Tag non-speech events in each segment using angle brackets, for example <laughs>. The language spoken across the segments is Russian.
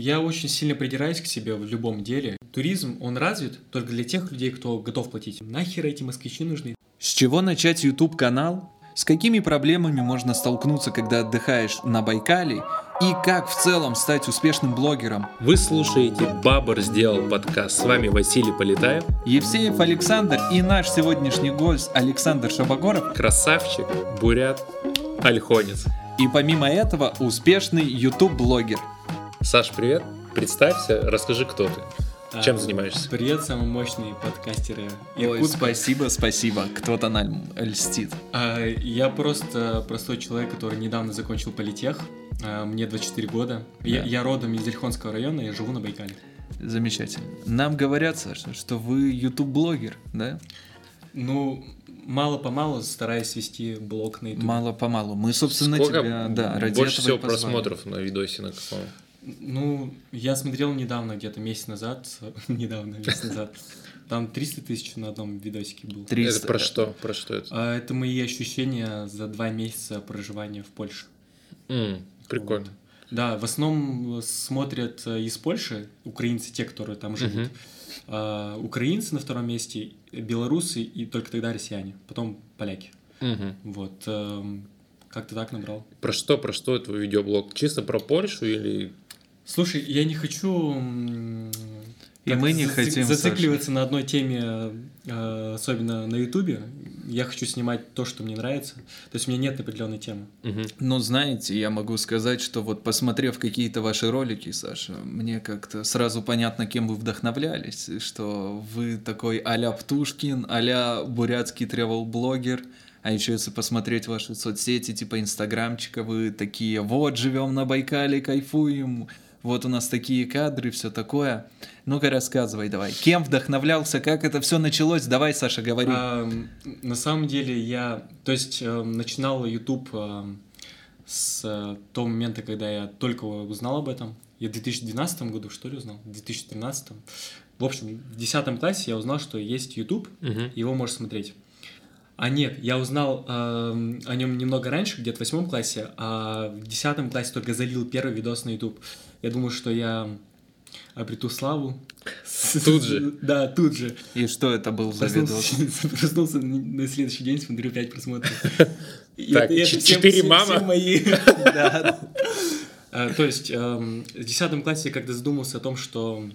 Я очень сильно придираюсь к себе в любом деле. Туризм, он развит только для тех людей, кто готов платить. Нахер эти москвичи нужны? С чего начать YouTube-канал? С какими проблемами можно столкнуться, когда отдыхаешь на Байкале? И как в целом стать успешным блогером? Вы слушаете «Бабр сделал подкаст». С вами Василий Полетаев. Евсеев Александр и наш сегодняшний гость Александр Шабагоров. Красавчик, бурят, альхонец. И помимо этого успешный YouTube-блогер. Саш, привет. Представься, расскажи, кто ты. Чем а, занимаешься? Привет, самые мощные подкастеры Иркутска. Ой, спасибо, спасибо. Кто-то нам льстит. А, я просто простой человек, который недавно закончил политех. А, мне 24 года. Да. Я, я родом из Ильхонского района, я живу на Байкале. Замечательно. Нам говорят, Саша, что вы YouTube-блогер, да? Ну, мало-помалу стараюсь вести блог на YouTube. Мало-помалу. Мы, собственно, Сколько тебя, да, ради больше всего просмотров на видосе на каком? Ну, я смотрел недавно, где-то месяц назад, <laughs> недавно, месяц назад, там 300 тысяч на одном видосике был. 300. Это про что? Про что это? А, это мои ощущения за два месяца проживания в Польше. Mm, прикольно. Вот. Да, в основном смотрят э, из Польши, украинцы, те, которые там живут. Uh-huh. А, украинцы на втором месте, белорусы и только тогда россияне, потом поляки. Uh-huh. Вот. Эм, как-то так набрал. Про что, про что твой видеоблог? Чисто про Польшу или Слушай, я не хочу и мы не хотим зацикливаться Саша. на одной теме, э, особенно на Ютубе. Я хочу снимать то, что мне нравится. То есть у меня нет определенной темы. Угу. Ну, знаете, я могу сказать, что вот посмотрев какие-то ваши ролики, Саша, мне как-то сразу понятно, кем вы вдохновлялись, что вы такой а-ля Птушкин, а-ля бурятский тревел-блогер. А еще если посмотреть ваши соцсети, типа инстаграмчика, вы такие, вот, живем на Байкале, кайфуем, вот у нас такие кадры, все такое. Ну-ка рассказывай давай. Кем вдохновлялся, как это все началось? Давай, Саша, говори. А, на самом деле я, то есть начинал YouTube с э, того момента, когда я только узнал об этом. Я в 2012 году, что ли, узнал? В 2013. В общем, в 10 классе я узнал, что есть YouTube, угу. его можно смотреть. А нет, я узнал э, о нем немного раньше, где-то в восьмом классе, а в десятом классе только залил первый видос на YouTube. Я думаю, что я обрету славу. Тут же? Да, тут же. И что это был за видос? <laughs> Проснулся на следующий день, смотрю, пять просмотров. <laughs> Так, четыре мама? мои. <laughs> А, то есть эм, в десятом классе я когда задумался о том, что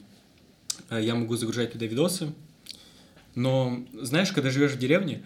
э, я могу загружать туда видосы, но знаешь, когда живешь в деревне,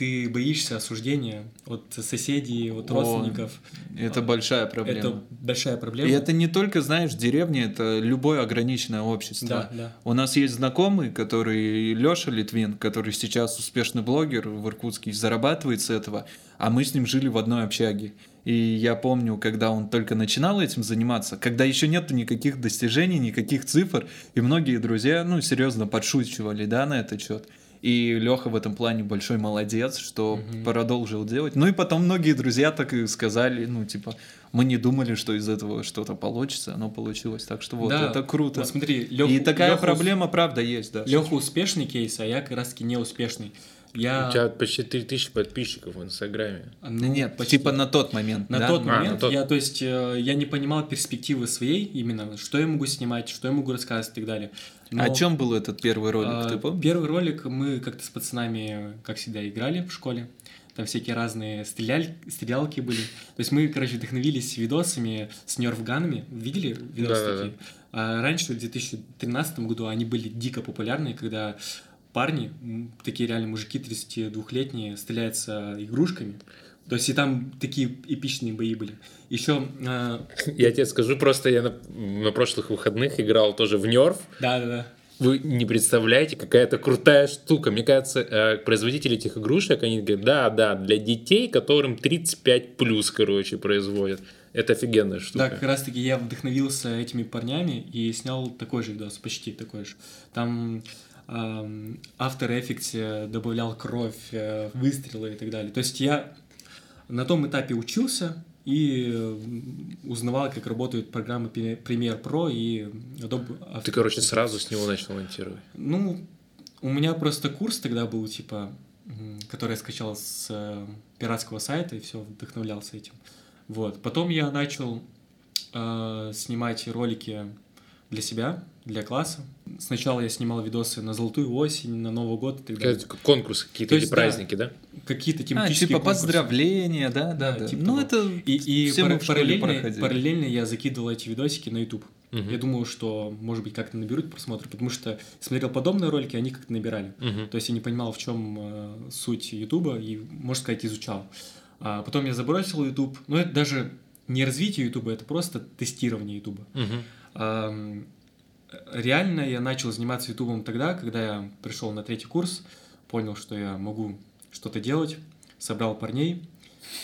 ты боишься осуждения от соседей, от родственников. Это большая проблема. Это большая проблема. И это не только, знаешь, деревня, это любое ограниченное общество. Да, да. У нас есть знакомый, который Лёша Литвин, который сейчас успешный блогер в Иркутске, зарабатывает с этого, а мы с ним жили в одной общаге. И я помню, когда он только начинал этим заниматься, когда еще нету никаких достижений, никаких цифр, и многие друзья, ну, серьезно подшучивали, да, на этот счет. И Леха в этом плане большой молодец, что угу. продолжил делать. Ну и потом многие друзья так и сказали, ну типа, мы не думали, что из этого что-то получится, оно получилось. Так что вот, да, это круто. Вот смотри, Леха, и такая Леха, проблема, правда, есть, да. Леха успешный кейс, а я как раз таки неуспешный. Я... У тебя почти 3000 подписчиков в Инстаграме. Ну, нет, почти. типа на тот момент. На да? тот момент а, на тот... я, то есть, э, я не понимал перспективы своей именно, что я могу снимать, что я могу рассказывать и так далее. Но, О чем был этот первый ролик, а, ты помнишь? Первый ролик мы как-то с пацанами, как всегда, играли в школе. Там всякие разные стрелял... стрелялки были. То есть мы, короче, вдохновились видосами с нерфганами. Видели видосы да, такие? Да, да. А раньше, в 2013 году, они были дико популярны, когда парни, такие реально мужики 32-летние, стреляются игрушками. То есть и там такие эпичные бои были. Еще... Э... Я тебе скажу, просто я на, на прошлых выходных играл тоже в Нерв. Да-да-да. Вы не представляете, какая это крутая штука. Мне кажется, э, производители этих игрушек, они говорят, да, да, для детей, которым 35 плюс, короче, производят. Это офигенная штука. Да, как раз таки я вдохновился этими парнями и снял такой же видос, почти такой же. Там After Effects добавлял кровь, э, выстрелы и так далее. То есть я на том этапе учился и узнавал, как работают программы Premiere Pro и Adobe After Ты, короче, сразу с него начал монтировать? Ну, у меня просто курс тогда был, типа, который я скачал с э, пиратского сайта и все, вдохновлялся этим. Вот. Потом я начал э, снимать ролики для себя, для класса. Сначала я снимал видосы на Золотую осень, на Новый год и так далее. Конкурсы какие-то То или есть, да. праздники, да? Какие-то А, тематические типа конкурсы. поздравления, да, да, Да, да. типа ну, того. это И, и все мы пара- в параллельно, проходили. параллельно я закидывал эти видосики на YouTube. Мгм. Я думаю, что, может быть, как-то наберут просмотры, потому что смотрел подобные ролики, они как-то набирали. Мгм. То есть я не понимал, в чем э, суть Ютуба, и, можно сказать, изучал. А потом я забросил YouTube. Но это даже не развитие Ютуба, это просто тестирование Ютуба. Мгм. Реально я начал заниматься Ютубом тогда, когда я пришел на третий курс, понял, что я могу что-то делать, собрал парней,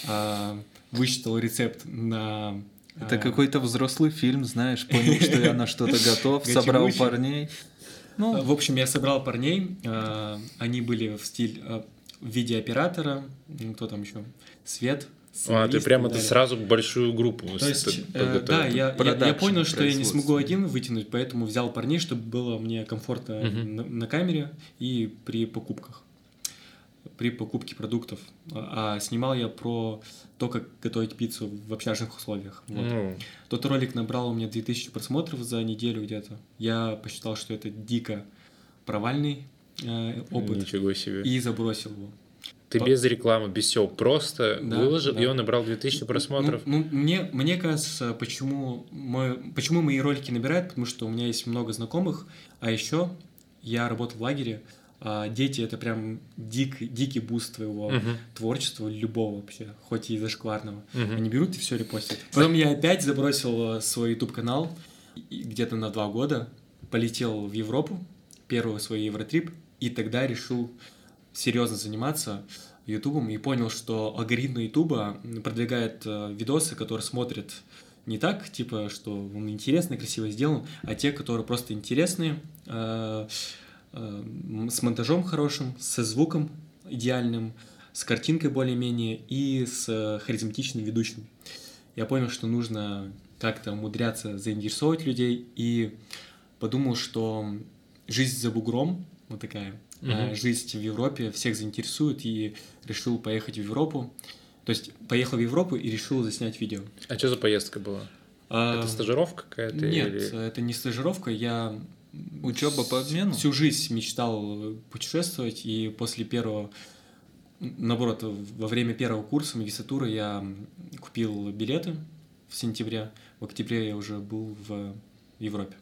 а, вычитал рецепт на... Это а, какой-то взрослый фильм, знаешь, понял, что я на что-то готов, <laughs> собрал парней. Ну, В общем, я собрал парней, а, они были в стиль а, в виде оператора, кто там еще, свет. А, ты прямо ты сразу большую группу То есть, э, подготовил. да, я, я, я понял, что я не смогу один вытянуть, поэтому взял парней, чтобы было мне комфортно Мгм. на, на камере и при покупках, при покупке продуктов. А, а снимал я про то, как готовить пиццу в общажных условиях. Вот. Ну, Тот ролик набрал у меня 2000 просмотров за неделю где-то. Я посчитал, что это дико провальный э, опыт ничего себе. и забросил его. Ты без рекламы, без всего, просто Да, выложил, да. и он набрал 2000 просмотров. Ну, ну, мне, мне кажется, почему, мой, почему мои ролики набирают, потому что у меня есть много знакомых, а еще я работал в лагере, а дети это прям дик, дикий буст твоего Мгм. творчества, любого вообще, хоть и зашкварного. Мгм. Они берут и все репостят. Потом я опять забросил э, свой YouTube канал и где-то на два года, полетел в Европу, первый свой Евротрип, и тогда решил серьезно заниматься Ютубом и понял, что алгоритмы Ютуба продвигает э, видосы, которые смотрят не так, типа, что он интересный, красиво сделан, а те, которые просто интересные, э, э, с монтажом хорошим, со звуком идеальным, с картинкой более-менее и с харизматичным ведущим. Я понял, что нужно как-то умудряться заинтересовать людей и подумал, что жизнь за бугром, вот такая, Мгм. жизнь в Европе всех заинтересует и решил поехать в Европу. То есть поехал в Европу и решил заснять видео. А что за поездка была? А, Это стажировка какая-то? Нет, или- это не стажировка, я Учеба по обмену? всю жизнь мечтал путешествовать, и после первого, наоборот, во время первого курса магистратуры я купил билеты в сентябре, в октябре я уже был в Европе.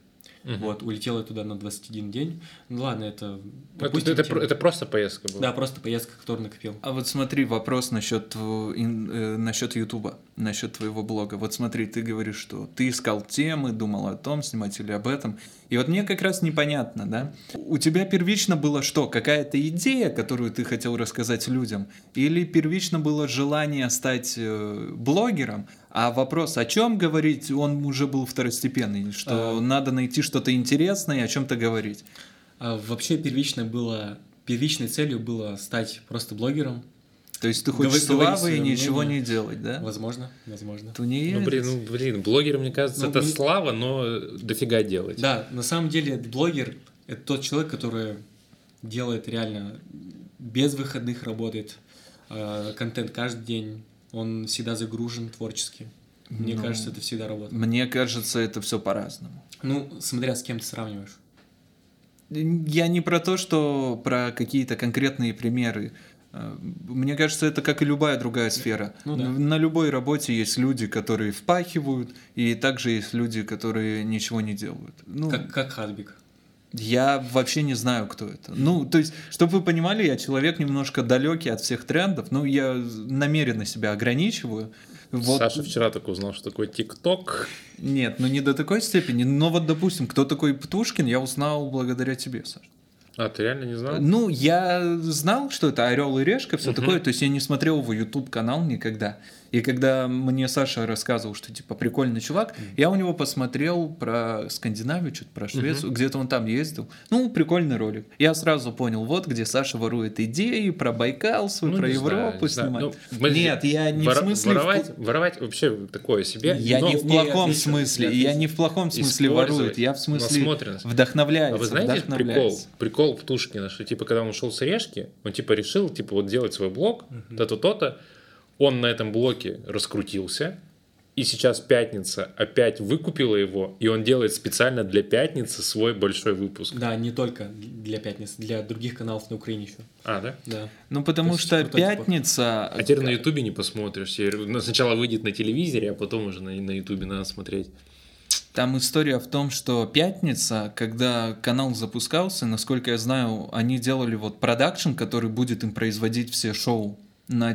Мгм. Вот, улетел я туда на 21 день. Ну ладно, это... Это, допустим, это, это просто поездка была? Да, просто поездка, которую накопил. А вот смотри, вопрос насчет, э, насчет Ютуба, насчет твоего блога. Вот смотри, ты говоришь, что ты искал темы, думал о том, снимать или об этом. И вот мне как раз непонятно, да? У тебя первично было что? Какая-то идея, которую ты хотел рассказать людям? Или первично было желание стать э, блогером? А вопрос, о чем говорить, он уже был второстепенный, что А. надо найти что-то интересное и о чем-то говорить. А вообще первично было... Первичной целью было стать просто блогером. То есть ты хочешь славы и ничего мнение. не делать, да? Возможно, возможно. Тунеядец. Ну, блин, ну, блин, блогер, мне кажется, Ну, это мне- слава, но дофига делать. Да, на самом деле блогер — это тот человек, который делает реально без выходных работает, э, контент каждый день, он всегда загружен творчески. Мне Ну, кажется, это всегда работает. Мне кажется, это все по-разному. Ну, смотря с кем ты сравниваешь. Я не про то, что про какие-то конкретные примеры. Э, Мне кажется, это как и любая другая сфера. Ну да. На любой работе есть люди, которые впахивают, и также есть люди, которые ничего не делают. Ну, Как, как Хадбик. я вообще не знаю, кто это. Ну, то есть, чтобы вы понимали, я человек немножко далекий от всех трендов. Ну, я намеренно себя ограничиваю. Вот. Саша вчера только узнал, что такое ТикТок. Нет, ну не до такой степени. Но вот, допустим, кто такой Птушкин, я узнал благодаря тебе, Саша. А, ты реально не знал? Ну, я знал, что это Орел и Решка, все Мгм. такое. То есть я не смотрел его YouTube канал никогда. И когда мне Саша рассказывал, что типа прикольный чувак, я у него посмотрел про Скандинавию, что-то про Швецию, где-то он там ездил. Ну, прикольный ролик. Я сразу понял, вот где Саша ворует идеи про Байкал свой, Ну, про Европу знаю. снимать. Ну, мы- Нет, я не Вора- в смысле... в Воровать, пл- воровать вообще такое себе. Я но не в плохом отлично, смысле, отлично. я не в плохом смысле ворует, я в смысле вдохновляется. А вы знаете прикол? Прикол Птушкина, что типа когда он ушел с решки, он типа решил типа вот делать свой блог, то-то, то-то. Он на этом блоке раскрутился, и сейчас пятница опять выкупила его, и он делает специально для пятницы свой большой выпуск. Да, не только для пятницы, для других каналов на Украине еще. А, да? Да. Ну, потому что типок. пятница... А теперь на Ютубе не посмотришь. Ну, Сначала выйдет на телевизоре, а потом уже на Ютубе надо смотреть. Там история в том, что пятница, когда канал запускался, насколько я знаю, они делали вот продакшн, который будет им производить все шоу на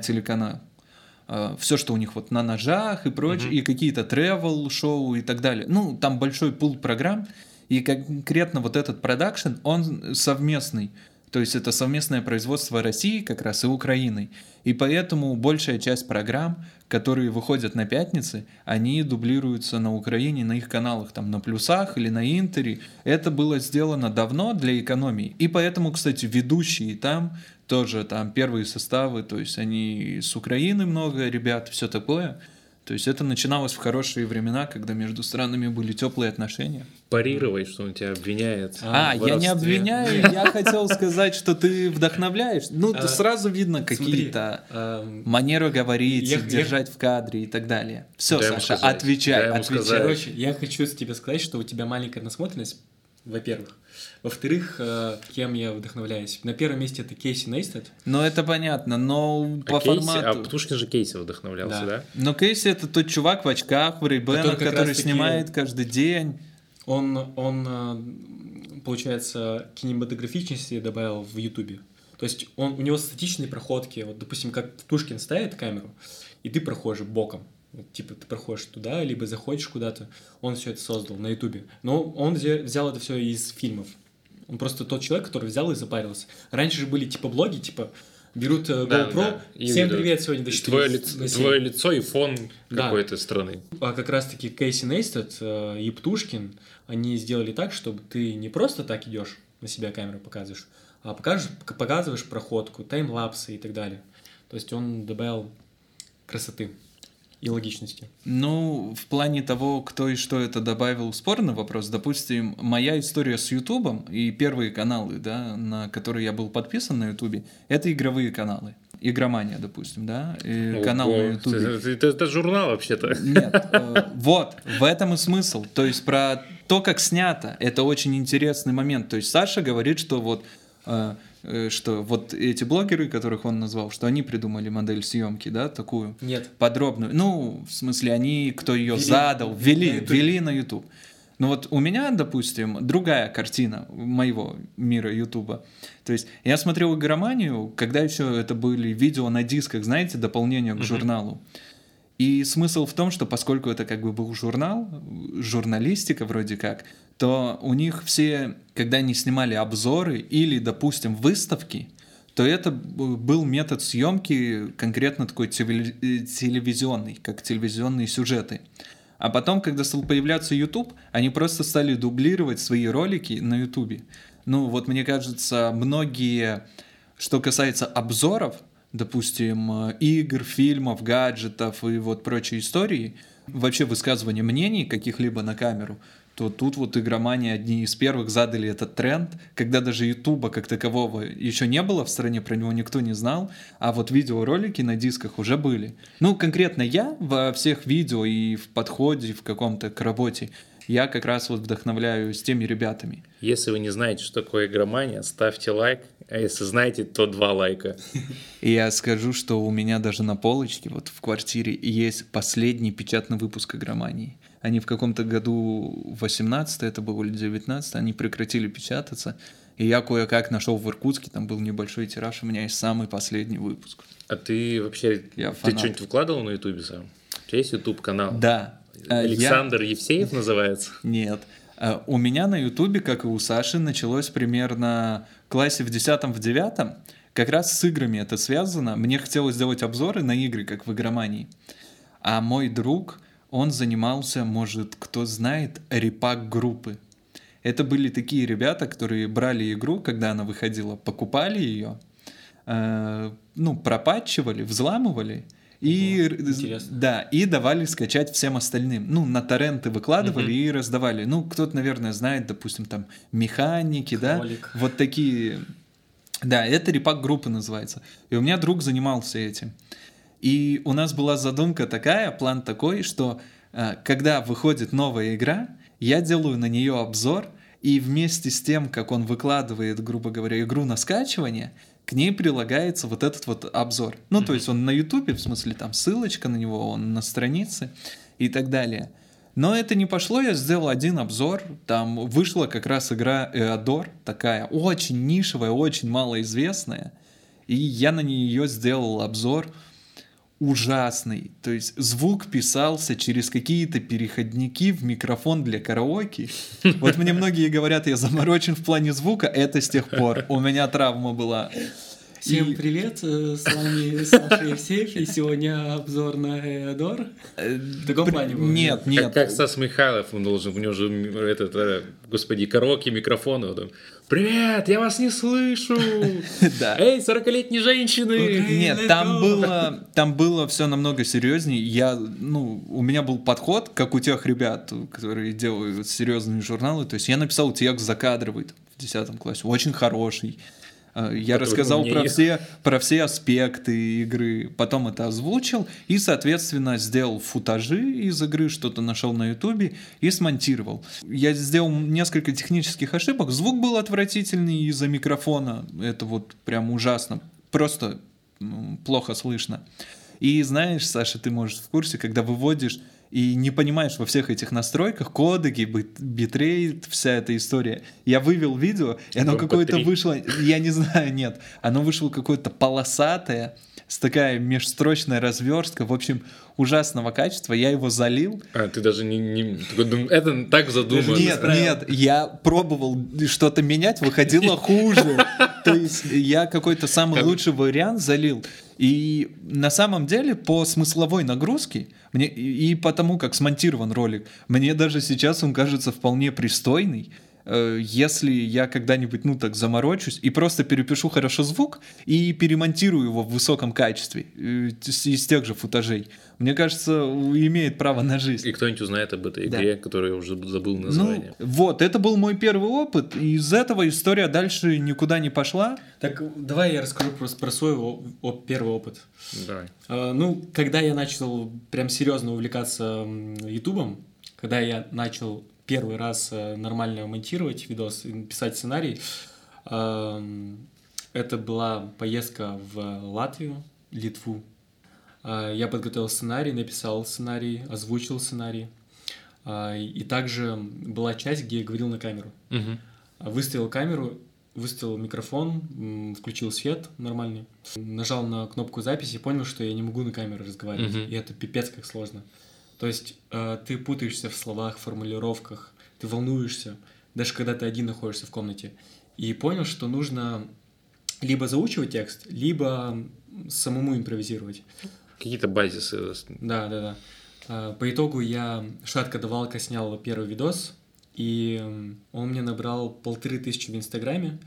телеканал. Все, что у них вот на ножах и прочее, Мгм. и какие-то travel шоу и так далее. Ну, там большой пул программ, и конкретно вот этот продакшн, он совместный. То есть это совместное производство России как раз и Украины. И поэтому большая часть программ, которые выходят на пятницы, они дублируются на Украине, на их каналах, там на Плюсах или на Интере. Это было сделано давно для экономии. И поэтому, кстати, ведущие там тоже там первые составы, то есть они с Украины много ребят, все такое. То есть это начиналось в хорошие времена, когда между странами были теплые отношения. Парировай, что он тебя обвиняет. А, я не обвиняю, <laughs> я хотел сказать, что ты вдохновляешь. Ну, А, сразу видно какие-то эм, манеру говорить, Я- я- держать в кадре и так далее. Все, Саша, сказать, отвечай, отвечай. сказать. Короче, я хочу тебе сказать, что у тебя маленькая насмотренность, во-первых. Во-вторых, э, кем я вдохновляюсь? На первом месте это Кейси Нейстед. Ну, это понятно, но А, по Кейси- формату... а Птушкин же Кейси вдохновлялся, Да. да? Но Кейси это тот чувак в очках, в рейбенах, Который который снимает каждый день. Он, он, э, получается, кинематографичности добавил в Ютубе. То есть он, у него статичные проходки. Вот, допустим, как Птушкин ставит камеру, и ты проходишь боком. Типа ты проходишь туда, либо заходишь куда-то. Он все это создал на Ютубе. Но он взя- взял это все из фильмов. Он просто тот человек, который взял и запарился. Раньше же были типа блоги, типа берут э, Да, GoPro, да. И всем видео. привет, сегодня до И 4 Твое лицо, на 7». твое лицо и фон Да. какой-то страны. А как раз-таки Кейси Нейстед э, и Птушкин, они сделали так, чтобы ты не просто так идешь на себя камеру показываешь, а покажешь, показываешь проходку, таймлапсы и так далее. То есть он добавил красоты и логичности. Ну, в плане того, кто и что это добавил, спорный вопрос. Допустим, моя история с Ютубом и первые каналы, да, на которые я был подписан на Ютубе, это игровые каналы. Игромания, допустим, да, и канал Ого, на Ютубе. Это, это- это журнал вообще-то. Нет, э, вот, в этом и смысл. То есть про то, как снято, это очень интересный момент. То есть Саша говорит, что вот э, что вот эти блогеры, которых он назвал, что они придумали модель съемки, да, такую Нет. подробную. Ну, в смысле, они, кто ее Вели задал, на YouTube. ввели на YouTube. Ну вот у меня, допустим, другая картина моего мира Ютуба. То есть я смотрел игроманию, когда еще это были видео на дисках, знаете, дополнение к Мгм. журналу. И смысл в том, что поскольку это как бы был журнал, журналистика вроде как, то у них все, когда они снимали обзоры или, допустим, выставки, то это был метод съемки конкретно такой телевиз- телевизионный, как телевизионные сюжеты. А потом, когда стал появляться YouTube, они просто стали дублировать свои ролики на YouTube. Ну, вот мне кажется, многие, что касается обзоров, допустим, э, игр, фильмов, гаджетов и вот прочей истории, вообще высказывание мнений каких-либо на камеру, то тут вот игромания одни из первых задали этот тренд, когда даже Ютуба как такового еще не было в стране, про него никто не знал, а вот видеоролики на дисках уже были. Ну, конкретно я во всех видео и в подходе в каком-то к работе, я как раз вот вдохновляюсь теми ребятами. Если вы не знаете, что такое игромания, ставьте лайк. А если знаете, то два лайка. <laughs> И я скажу, что у меня даже на полочке вот в квартире есть последний печатный выпуск игромании. Они в каком-то году 18 это было или 19 они прекратили печататься. И я кое-как нашел в Иркутске, там был небольшой тираж, у меня есть самый последний выпуск. А ты вообще, Я ты что-нибудь выкладывал на ютубе сам? У тебя есть ютуб канал? Да. Я- Александр Евсеев называется? Нет. А, У меня на Ютубе, как и у Саши, началось примерно в классе в 10 в 9 Как раз с играми это связано. Мне хотелось сделать обзоры на игры, как в игромании. А мой друг, он занимался, может, кто знает, репак группы. Это были такие ребята, которые брали игру, когда она выходила, покупали ее, э, ну, пропатчивали, взламывали и, интересно. да, и давали скачать всем остальным. Ну, на торренты выкладывали Мгм. и раздавали. Ну, кто-то, наверное, знает, допустим, там, механики, да, Кролик. вот такие. Да, это репак группы называется. И у меня друг занимался этим. И у нас была задумка такая, план такой, что э, когда выходит новая игра, я делаю на нее обзор, и вместе с тем, как он выкладывает, грубо говоря, игру на скачивание, к ней прилагается вот этот вот обзор. Ну, mm-hmm. то есть он на Ютубе, в смысле, там ссылочка на него, он на странице и так далее. Но это не пошло, я сделал один обзор, там вышла как раз игра Эодор, такая очень нишевая, очень малоизвестная, и я на нее сделал обзор ужасный. То есть звук писался через какие-то переходники в микрофон для караоке. Вот мне многие говорят, я заморочен в плане звука, это с тех пор. У меня травма была. Всем и... привет, э, с вами Саша Евсеев, и сегодня обзор на Эодор. В таком плане был. Нет, нет. Как, как Стас Михайлов, он должен, у него же этот, э, господи, караоке, микрофон, вот Привет, я вас не слышу. <laughs> Да. Эй, 40-летние женщины. Нет, там было, там было все намного серьезнее. Я, ну, у меня был подход, как у тех ребят, которые делают серьезные журналы. То есть я написал текст закадровый в 10 классе, очень хороший. Э, я рассказал про все, про все аспекты игры, потом это озвучил и, соответственно, сделал футажи из игры, что-то нашел на ютубе и смонтировал. Я сделал несколько технических ошибок, звук был отвратительный из-за микрофона, это вот прям ужасно, просто плохо слышно. И знаешь, Саша, ты можешь в курсе, когда выводишь и не понимаешь во всех этих настройках, кодеки, битрейт, вся эта история. Я вывел видео, и оно какое-то вышло, я не знаю, нет, оно вышло какое-то полосатое, с такая межстрочная разверстка, в общем, ужасного качества, я его залил. А, ты даже не... не это так задумано. Нет, нет, я пробовал что-то менять, выходило хуже. <laughs> То есть я какой-то самый лучший вариант залил. И на самом деле по смысловой нагрузке мне, и по тому, как смонтирован ролик, мне даже сейчас он кажется вполне пристойный. Э, если я когда-нибудь, ну так, заморочусь и просто перепишу хорошо звук и перемонтирую его в высоком качестве э, из тех же футажей, мне кажется, имеет право на жизнь. И кто-нибудь узнает об этой игре, да. которую я уже забыл ну, название. Ну, вот, это был мой первый опыт, и из этого история дальше никуда не пошла. Так, давай я расскажу просто про свой оп- первый опыт. Давай. А, ну, когда я начал прям серьезно увлекаться Ютубом, когда я начал первый раз э, нормально монтировать видос, писать сценарий. Это была поездка в Латвию, Литву. А, я подготовил сценарий, написал сценарий, озвучил сценарий. А, и также была часть, где я говорил на камеру. Угу. Выставил камеру, выставил микрофон, включил свет нормальный, нажал на кнопку записи и понял, что я не могу на камеру разговаривать. Угу. И это пипец как сложно. То есть э, ты путаешься в словах, формулировках, ты волнуешься, даже когда ты один находишься в комнате. И понял, что нужно либо заучивать текст, либо самому импровизировать. Какие-то базисы. Да, да, да. А, по итогу я шатко-давалка снял первый видос, и он мне набрал полторы тысячи в Инстаграме.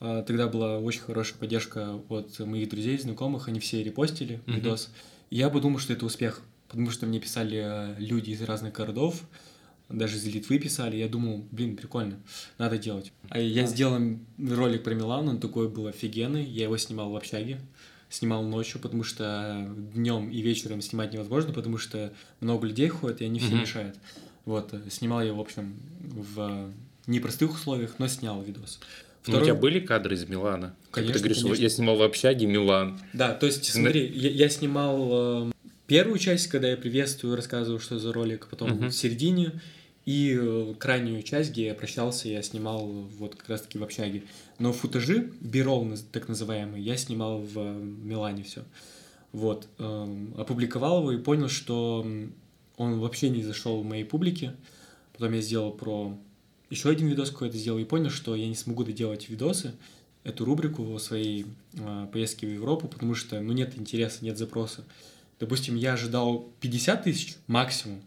А, тогда была очень хорошая поддержка от моих друзей, знакомых, они все репостили uh-huh. видос. И я подумал, что это успех потому что мне писали э, люди из разных городов, даже из Литвы писали, я думал, блин, прикольно, надо делать. А я сделал ролик про Милан, он такой был офигенный, я его снимал в общаге, снимал ночью, потому что днем и вечером снимать невозможно, потому что много людей ходит, и они все mm-hmm. мешают. Вот, э, снимал я, в общем, в непростых условиях, но снял видос. Второй... Ну, у тебя были кадры из Милана? Конечно, как ты говоришь, конечно. я снимал в общаге Милан. Да, то есть, смотри, я, я снимал э, первую часть, когда я приветствую, рассказываю, что за ролик, потом uh-huh. в середине, и э, крайнюю часть, где я прощался, я снимал вот как раз-таки в общаге. Но футажи, бирол так называемый, я снимал в э, Милане все. Вот. Эм, опубликовал его и понял, что он вообще не зашел в моей публике. Потом я сделал про еще один видос какой-то сделал и понял, что я не смогу доделать видосы, эту рубрику своей э, поездки в Европу, потому что ну, нет интереса, нет запроса. Допустим, я ожидал 50 тысяч максимум,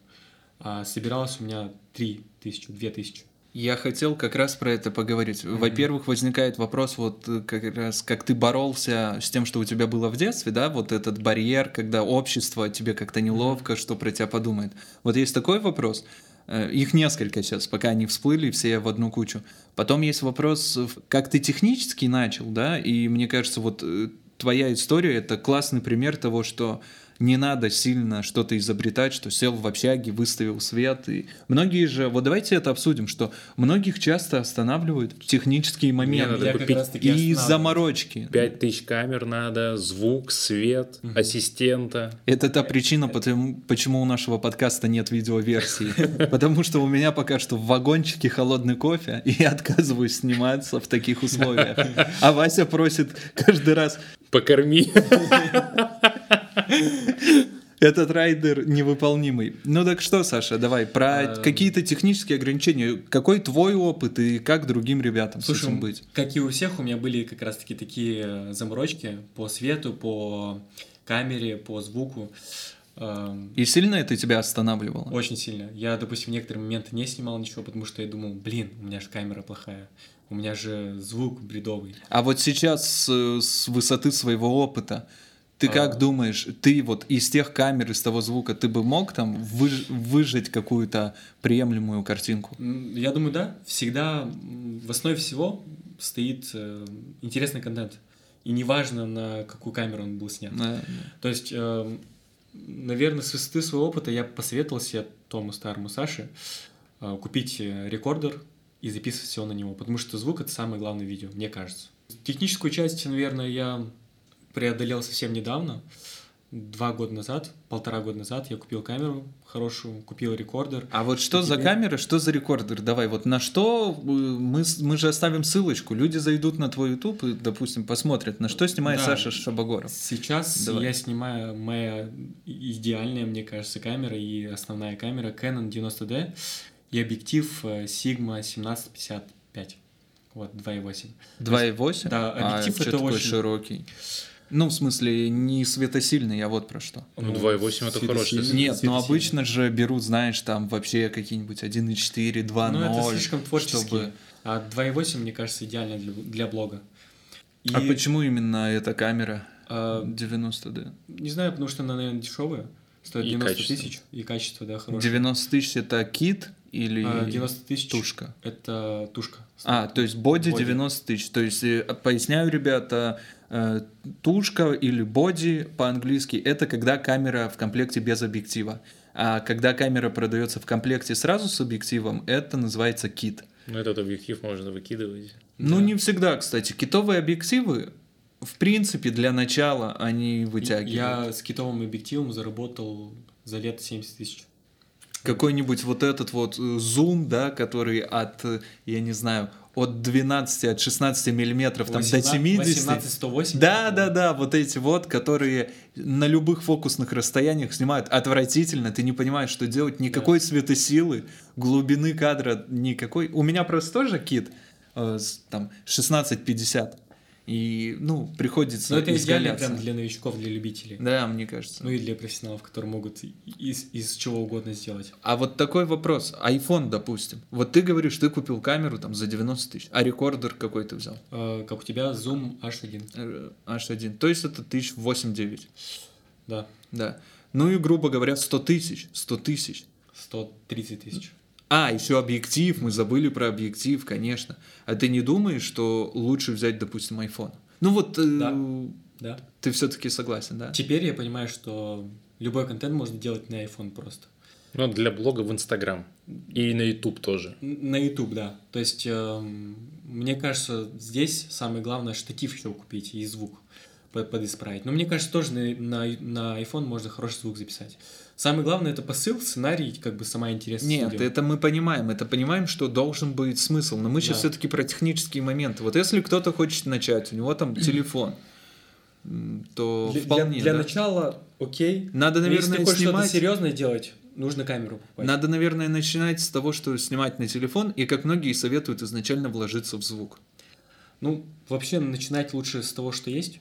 а собиралось у меня 3 тысячи, 2 тысячи. Я хотел как раз про это поговорить. Mm-hmm. Во-первых, возникает вопрос, вот э, как раз, как ты боролся с тем, что у тебя было в детстве, да, вот этот барьер, когда общество тебе как-то неловко, mm-hmm. что про тебя подумает. Вот есть такой вопрос. Э, их несколько сейчас, пока они всплыли все в одну кучу. Потом есть вопрос, как ты технически начал, да, и мне кажется, вот э, твоя история — это классный пример того, что не надо сильно что-то изобретать, что сел в общаге, выставил свет. И многие же, вот давайте это обсудим, что многих часто останавливают технические моменты надо купить и заморочки. 5000 камер надо, звук, свет, ассистента. Это та причина, потому- почему у нашего подкаста нет видеоверсии. <laughs> Потому что у меня пока что в вагончике холодный кофе, и я отказываюсь сниматься в таких условиях. А Вася просит каждый раз, Покорми. <laughs> этот райдер невыполнимый. Ну так что, Саша, давай, про Эм. какие-то технические ограничения. Какой твой опыт и как другим ребятам с Слушай, этим быть? как и у всех, у меня были как раз-таки такие э, заморочки по свету, по камере, по звуку. Эм, И сильно это тебя останавливало? Очень сильно. Я, допустим, в некоторые моменты не снимал ничего, потому что я думал, блин, у меня же камера плохая, у меня же звук бредовый. А вот сейчас с, с высоты своего опыта, ты А. как думаешь, ты вот из тех камер, из того звука, ты бы мог там выж- выжать какую-то приемлемую картинку? Я думаю, да. Всегда в основе всего стоит э, интересный контент. И неважно, на какую камеру он был снят. Да. То есть, эм, наверное, с высоты своего опыта я посоветовал себе Тому старому Саше э, купить э, рекордер и записывать все на него, потому что звук это самое главное видео, мне кажется. Техническую часть, наверное, я преодолел совсем недавно, два года назад, полтора года назад я купил камеру хорошую, купил рекордер. А вот что И за теперь- камера, что за рекордер? Давай, вот на что э, мы, мы же оставим ссылочку. Люди зайдут на твой YouTube и, допустим, посмотрят, на что снимает Да. Саша Шабагоров. Сейчас Давай. я снимаю моя идеальная, мне кажется, камера и основная камера Canon 90D и объектив э, Sigma 1755. Вот, 2.8. 2.8? Да, а, объектив чё это такой очень- широкий? Ну, в смысле, не светосильный, а вот про что. Ну, 2.8 это хороший. Нет, Нет, но светосильный. обычно же берут, знаешь, там вообще какие-нибудь 1.4, 2.0. Ну, это слишком творчески. чтобы- А 2.8, мне кажется, идеально для, для блога. И, А почему именно эта камера а, 90D? не знаю, потому что она, наверное, дешевая. Стоит И 90 качество. тысяч. И качество, да, хорошее. 90 тысяч это кит или А, 90 тысяч тушка? это тушка. А, то есть боди Боди. 90 тысяч. То есть, э, поясняю, ребята, э, тушка или боди по-английски это когда камера в комплекте без объектива. А когда камера продается в комплекте сразу с объективом, это называется кит. Ну, этот объектив можно выкидывать. Ну, Да. не всегда, кстати. Китовые объективы, в принципе, для начала они вытягивают. Я с китовым объективом заработал за лет 70 тысяч. Какой-нибудь вот этот вот э, зум, да, который от, э, я не знаю, от 12, от 16 миллиметров там, до 70. 18 108. Да, да, да, вот эти вот, которые на любых фокусных расстояниях снимают отвратительно, ты не понимаешь, что делать, никакой светосилы, глубины кадра никакой. У меня просто тоже кит, э, там, 1650, и, ну, приходится Но это идеально прям для новичков, для любителей. Да, мне кажется. Ну и для профессионалов, которые могут из, из чего угодно сделать. А вот такой вопрос. iPhone, допустим. Вот ты говоришь, ты купил камеру там за 90 тысяч, а рекордер какой ты взял? Э, как у тебя Zoom H1. Э, H1. То есть это тысяч 8-9. Да, Да. Ну и, грубо говоря, 100 тысяч. 100 тысяч. 130 тысяч. А, еще объектив. Мы забыли про объектив, конечно. А ты не думаешь, что лучше взять, допустим, iPhone? Ну вот э, Да. Да. ты все-таки согласен, да? Теперь я понимаю, что любой контент можно делать на iPhone просто. Ну, для блога в Инстаграм. И на YouTube тоже. На YouTube, да. То есть, эм, мне кажется, здесь самое главное штатив еще купить и звук под- подисправить. Но мне кажется, тоже на, на, на iPhone можно хороший звук записать. Самое главное это посыл, сценарий, как бы сама интересность Нет, видео. это мы понимаем, это понимаем, что должен быть смысл. Но мы сейчас Да. все-таки про технические моменты. Вот если кто-то хочет начать, у него там <clears throat> телефон, то Для, для- вполне. для да. начала окей. Надо, Но Если наверное, ты хочешь что-то снимать. серьезное делать, нужно камеру покупать. Надо, наверное, начинать с того, что снимать на телефон, и как многие советуют изначально вложиться в звук. Ну, вообще начинать лучше с того, что есть.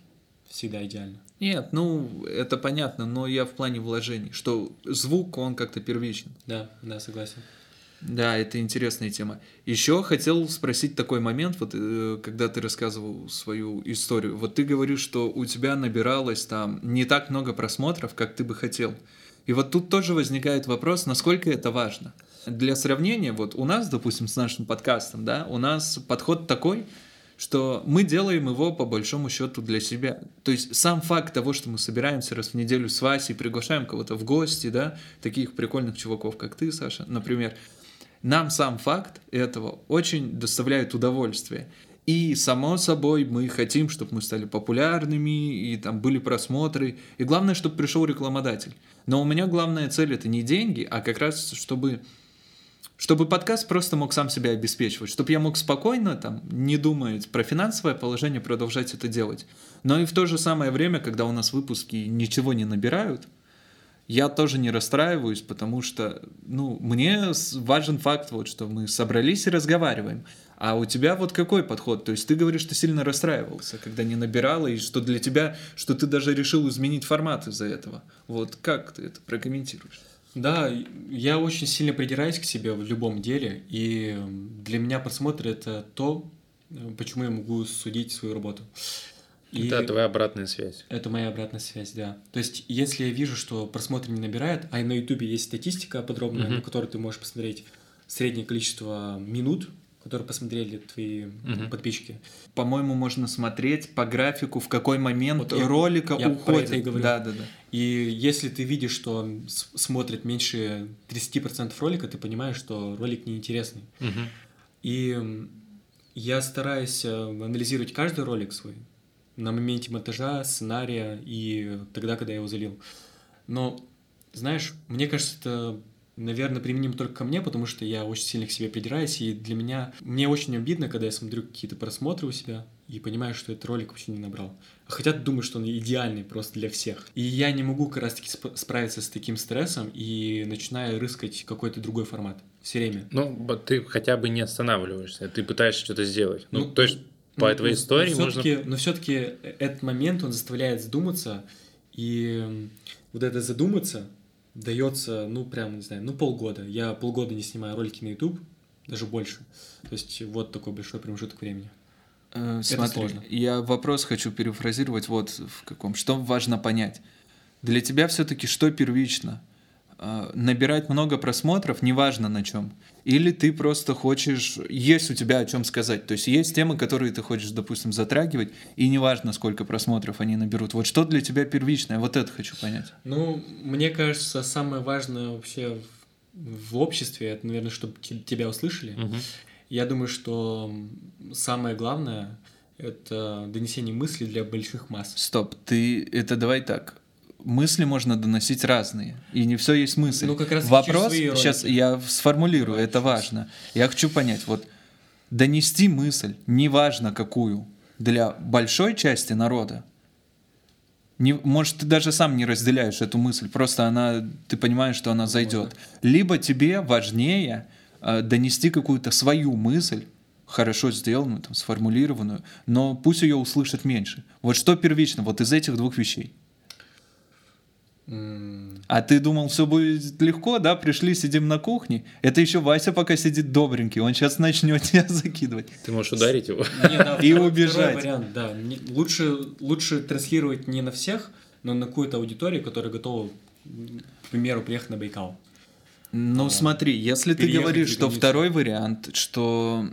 Всегда идеально. Нет, ну это понятно, но я в плане вложений, что звук он как-то первичен. Да, да, согласен. Да, это интересная тема. Еще хотел спросить такой момент, вот э, когда ты рассказывал свою историю. Вот ты говоришь, что у тебя набиралось там не так много просмотров, как ты бы хотел. И вот тут тоже возникает вопрос, насколько это важно. Для сравнения, вот у нас, допустим, с нашим подкастом, да, у нас подход такой, что мы делаем его по большому счету для себя. То есть сам факт того, что мы собираемся раз в неделю с Васей, приглашаем кого-то в гости, да, таких прикольных чуваков, как ты, Саша, например, нам сам факт этого очень доставляет удовольствие. И, само собой, мы хотим, чтобы мы стали популярными, и там были просмотры. И главное, чтобы пришел рекламодатель. Но у меня главная цель это не деньги, а как раз, чтобы чтобы подкаст просто мог сам себя обеспечивать, чтобы я мог спокойно, там, не думать про финансовое положение, продолжать это делать. Но и в то же самое время, когда у нас выпуски ничего не набирают, я тоже не расстраиваюсь, потому что, ну, мне важен факт, вот, что мы собрались и разговариваем. А у тебя вот какой подход? То есть ты говоришь, что сильно расстраивался, когда не набирала, и что для тебя, что ты даже решил изменить формат из-за этого. Вот как ты это прокомментируешь? Да, я очень сильно придираюсь к себе в любом деле, и для меня просмотр это то, почему я могу судить свою работу. И это твоя обратная связь. Это моя обратная связь, да. То есть, если я вижу, что просмотр не набирает, а на Ютубе есть статистика подробная, uh-huh. на которой ты можешь посмотреть среднее количество минут, которые посмотрели твои uh-huh. подписчики. По-моему, можно смотреть по графику, в какой момент вот ролика я, уходит. Я говорю. Да, да, да. И если ты видишь, что смотрит меньше 30% ролика, ты понимаешь, что ролик неинтересный. Uh-huh. И я стараюсь э, анализировать каждый ролик свой на моменте монтажа, сценария и тогда, когда я его залил. Но, знаешь, мне кажется, это наверное, применим только ко мне, потому что я очень сильно к себе придираюсь, и для меня... Мне очень обидно, когда я смотрю какие-то просмотры у себя и понимаю, что этот ролик вообще не набрал. Хотя думаю, что он идеальный просто для всех. И я не могу как раз-таки справиться с таким стрессом и начинаю рыскать какой-то другой формат все время. Ну, ты хотя бы не останавливаешься, ты пытаешься что-то сделать. Ну, ну то есть по ну, твоей истории но можно... Но все-таки этот момент, он заставляет задуматься, и вот это задуматься дается, ну, прям, не знаю, ну, полгода. Я полгода не снимаю ролики на YouTube, даже больше. То есть вот такой большой промежуток времени. Э, смотри, сложно. я вопрос хочу перефразировать вот в каком. Что важно понять? Для тебя все-таки что первично? Э, набирать много просмотров, неважно на чем. Или ты просто хочешь, есть у тебя о чем сказать. То есть есть темы, которые ты хочешь, допустим, затрагивать, и неважно, сколько просмотров они наберут. Вот что для тебя первичное? Вот это хочу понять. Ну, мне кажется, самое важное вообще в обществе, это, наверное, чтобы тебя услышали. Угу. Я думаю, что самое главное это донесение мысли для больших масс. Стоп, ты это давай так мысли можно доносить разные, и не все есть мысль. Ну, как раз Вопрос, сейчас я сформулирую, Давай, это важно. Я хочу понять, вот донести мысль, неважно какую, для большой части народа, не, может, ты даже сам не разделяешь эту мысль, просто она, ты понимаешь, что она зайдет. Либо тебе важнее э, донести какую-то свою мысль, хорошо сделанную, там, сформулированную, но пусть ее услышат меньше. Вот что первично, вот из этих двух вещей. А ты думал, все будет легко, да? Пришли, сидим на кухне. Это еще Вася пока сидит добренький. Он сейчас начнет <laughs> тебя закидывать. Ты можешь ударить его. И убежать. вариант, да. Лучше, лучше транслировать не на всех, но на какую-то аудиторию, которая готова, к примеру, приехать на Байкал. Ну, а, смотри, если ты говоришь, что второй вариант, что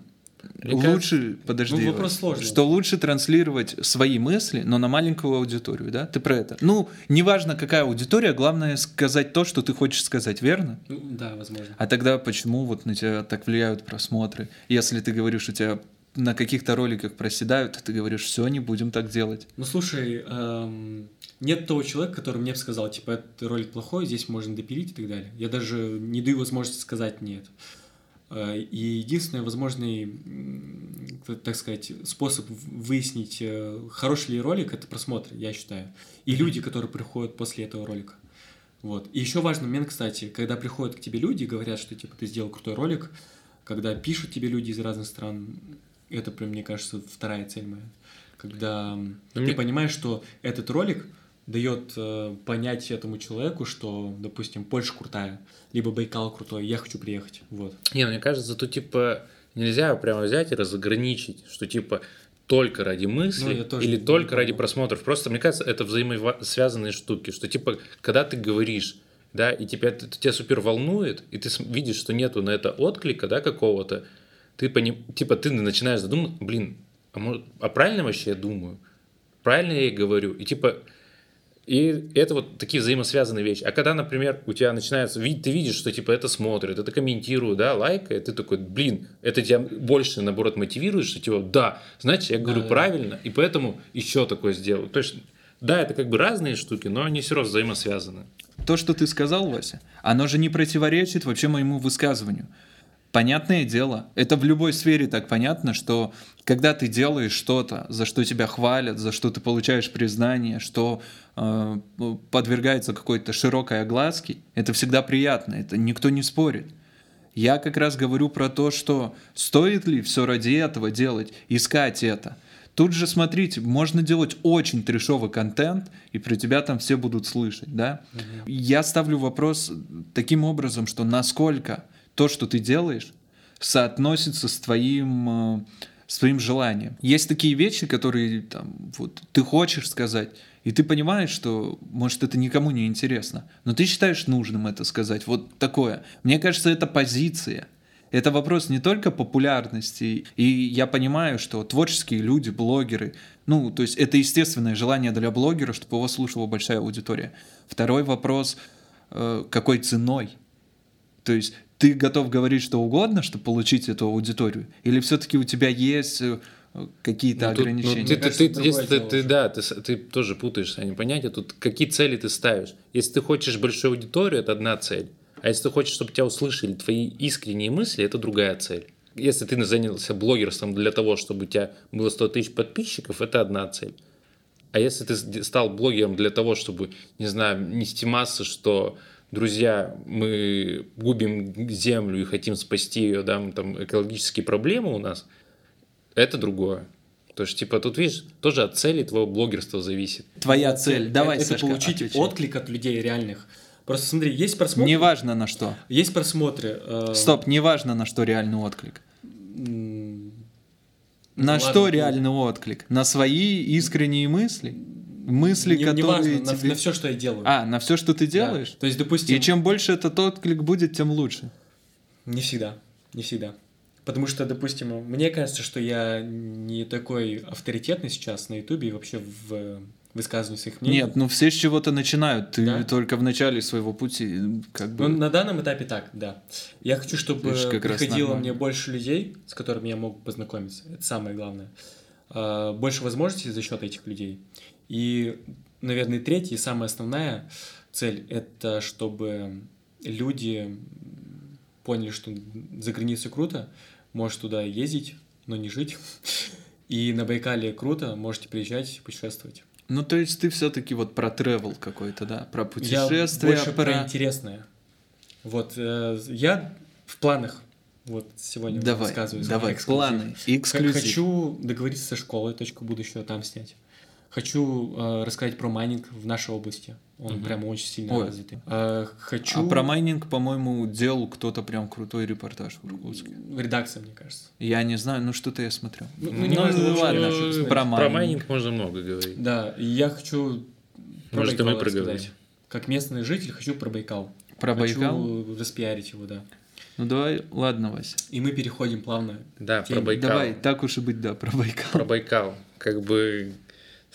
лучше, подожди, ну, вопрос сложный. что лучше транслировать свои мысли, но на маленькую аудиторию, да? Ты про это? Ну, неважно, какая аудитория, главное сказать то, что ты хочешь сказать, верно? Ну, да, возможно. А тогда почему вот на тебя так влияют просмотры? Если ты говоришь, у тебя на каких-то роликах проседают, ты говоришь, все, не будем так делать. Ну, слушай, эм, нет того человека, который мне бы сказал, типа, этот ролик плохой, здесь можно допилить и так далее. Я даже не даю возможности сказать нет. Э, и единственный возможный, так сказать, способ выяснить, э, хороший ли ролик, это просмотр, я считаю. И люди, которые приходят после этого ролика. Вот. И еще важный момент, кстати, когда приходят к тебе люди и говорят, что типа ты сделал крутой ролик, когда пишут тебе люди из разных стран, это прям, мне кажется, вторая цель моя. Когда Но ты мне... понимаешь, что этот ролик дает э, понять этому человеку, что, допустим, Польша крутая, либо Байкал крутой, я хочу приехать, вот. Не, мне кажется, тут, типа, нельзя прямо взять и разограничить, что, типа, только ради мысли ну, или только ради просмотров. Просто, мне кажется, это взаимосвязанные штуки, что, типа, когда ты говоришь, да, и тебя, это тебя супер волнует, и ты видишь, что нету на это отклика, да, какого-то, ты, поним... типа, ты начинаешь задумывать, блин, а, может, а правильно вообще я думаю? Правильно я и говорю? И типа, и это вот такие взаимосвязанные вещи. А когда, например, у тебя начинается, ты видишь, что типа это смотрит, это комментирует, да, лайкает, ты такой, блин, это тебя больше, наоборот, мотивирует, что типа, да, значит, я говорю да, правильно, да. и поэтому еще такое сделаю. То есть, да, это как бы разные штуки, но они все равно взаимосвязаны. То, что ты сказал, Вася, оно же не противоречит вообще моему высказыванию. Понятное дело, это в любой сфере так понятно, что когда ты делаешь что-то, за что тебя хвалят, за что ты получаешь признание, что э, подвергается какой-то широкой огласке, это всегда приятно, это никто не спорит. Я как раз говорю про то, что стоит ли все ради этого делать, искать это. Тут же, смотрите, можно делать очень трешовый контент, и про тебя там все будут слышать, да? Угу. Я ставлю вопрос таким образом, что насколько то, что ты делаешь, соотносится с твоим, э, с твоим желанием. Есть такие вещи, которые там, вот, ты хочешь сказать, и ты понимаешь, что, может, это никому не интересно, но ты считаешь нужным это сказать. Вот такое. Мне кажется, это позиция. Это вопрос не только популярности. И я понимаю, что творческие люди, блогеры, ну, то есть это естественное желание для блогера, чтобы его слушала большая аудитория. Второй вопрос, э, какой ценой? То есть ты готов говорить что угодно, чтобы получить эту аудиторию? Или все-таки у тебя есть э, какие-то ну, ограничения? ну, ты, ты, ты, если ты, ты, да, ты, ты тоже путаешься, не понятия. Тут какие цели ты ставишь? Если ты хочешь большую аудиторию, это одна цель. А если ты хочешь, чтобы тебя услышали твои искренние мысли, это другая цель. Если ты занялся блогерством для того, чтобы у тебя было 100 тысяч подписчиков, это одна цель. А если ты стал блогером для того, чтобы, не знаю, нести массы, что друзья, мы губим землю и хотим спасти ее, да, там экологические проблемы у нас, это другое. То есть, типа, тут, видишь, тоже от цели твоего блогерства зависит. Твоя цель, давай, Это Сашка, получить отвечай. отклик от людей реальных. Просто смотри, есть просмотры. Неважно на что. Есть просмотры. Э... Стоп, неважно на что реальный отклик. На ну, что ладно, реальный отклик? На свои искренние мысли? Мысли, не, которые не важно, тебе... на, на все, что я делаю. А, на все, что ты делаешь? Да. То есть, допустим... И чем больше этот отклик будет, тем лучше. Не всегда, не всегда. Потому что, допустим, мне кажется, что я не такой авторитетный сейчас на Ютубе и вообще в высказывании своих мнений. Нет, ну все с чего-то начинают. Ты да? только в начале своего пути как бы... Ну, на данном этапе так, да. Я хочу, чтобы как приходило мне больше людей, с которыми я мог познакомиться. Это самое главное. А, больше возможностей за счет этих людей. И, наверное, третья и самая основная цель – это чтобы люди поняли, что за границей круто, можешь туда ездить, но не жить. И на Байкале круто, можете приезжать, путешествовать. Ну, то есть ты все-таки вот про travel какой-то, да? Про путешествия, я больше про... про интересное. Вот, э, я в планах вот сегодня давай, рассказываю. Давай, планы, эксклюзив. Хочу договориться со школой, точку будущего там снять. Хочу э, рассказать про майнинг в нашей области. Он угу. прямо очень сильно Ой. развитый. Э, хочу... А про майнинг, по-моему, делал кто-то прям крутой репортаж в Иркутске. Редакция, мне кажется. Я не знаю, ну что-то я смотрел. Ну, ну, ну, ну ладно, про майнинг. Про майнинг можно много говорить. Да, и я хочу про Может, Байкал мы проговорить. Как местный житель хочу про Байкал. Про хочу Байкал? Хочу распиарить его, да. Ну давай, ладно, Вася. И мы переходим плавно. Да, про Байкал. Давай, так уж и быть, да, про Байкал. Про Байкал. Как бы,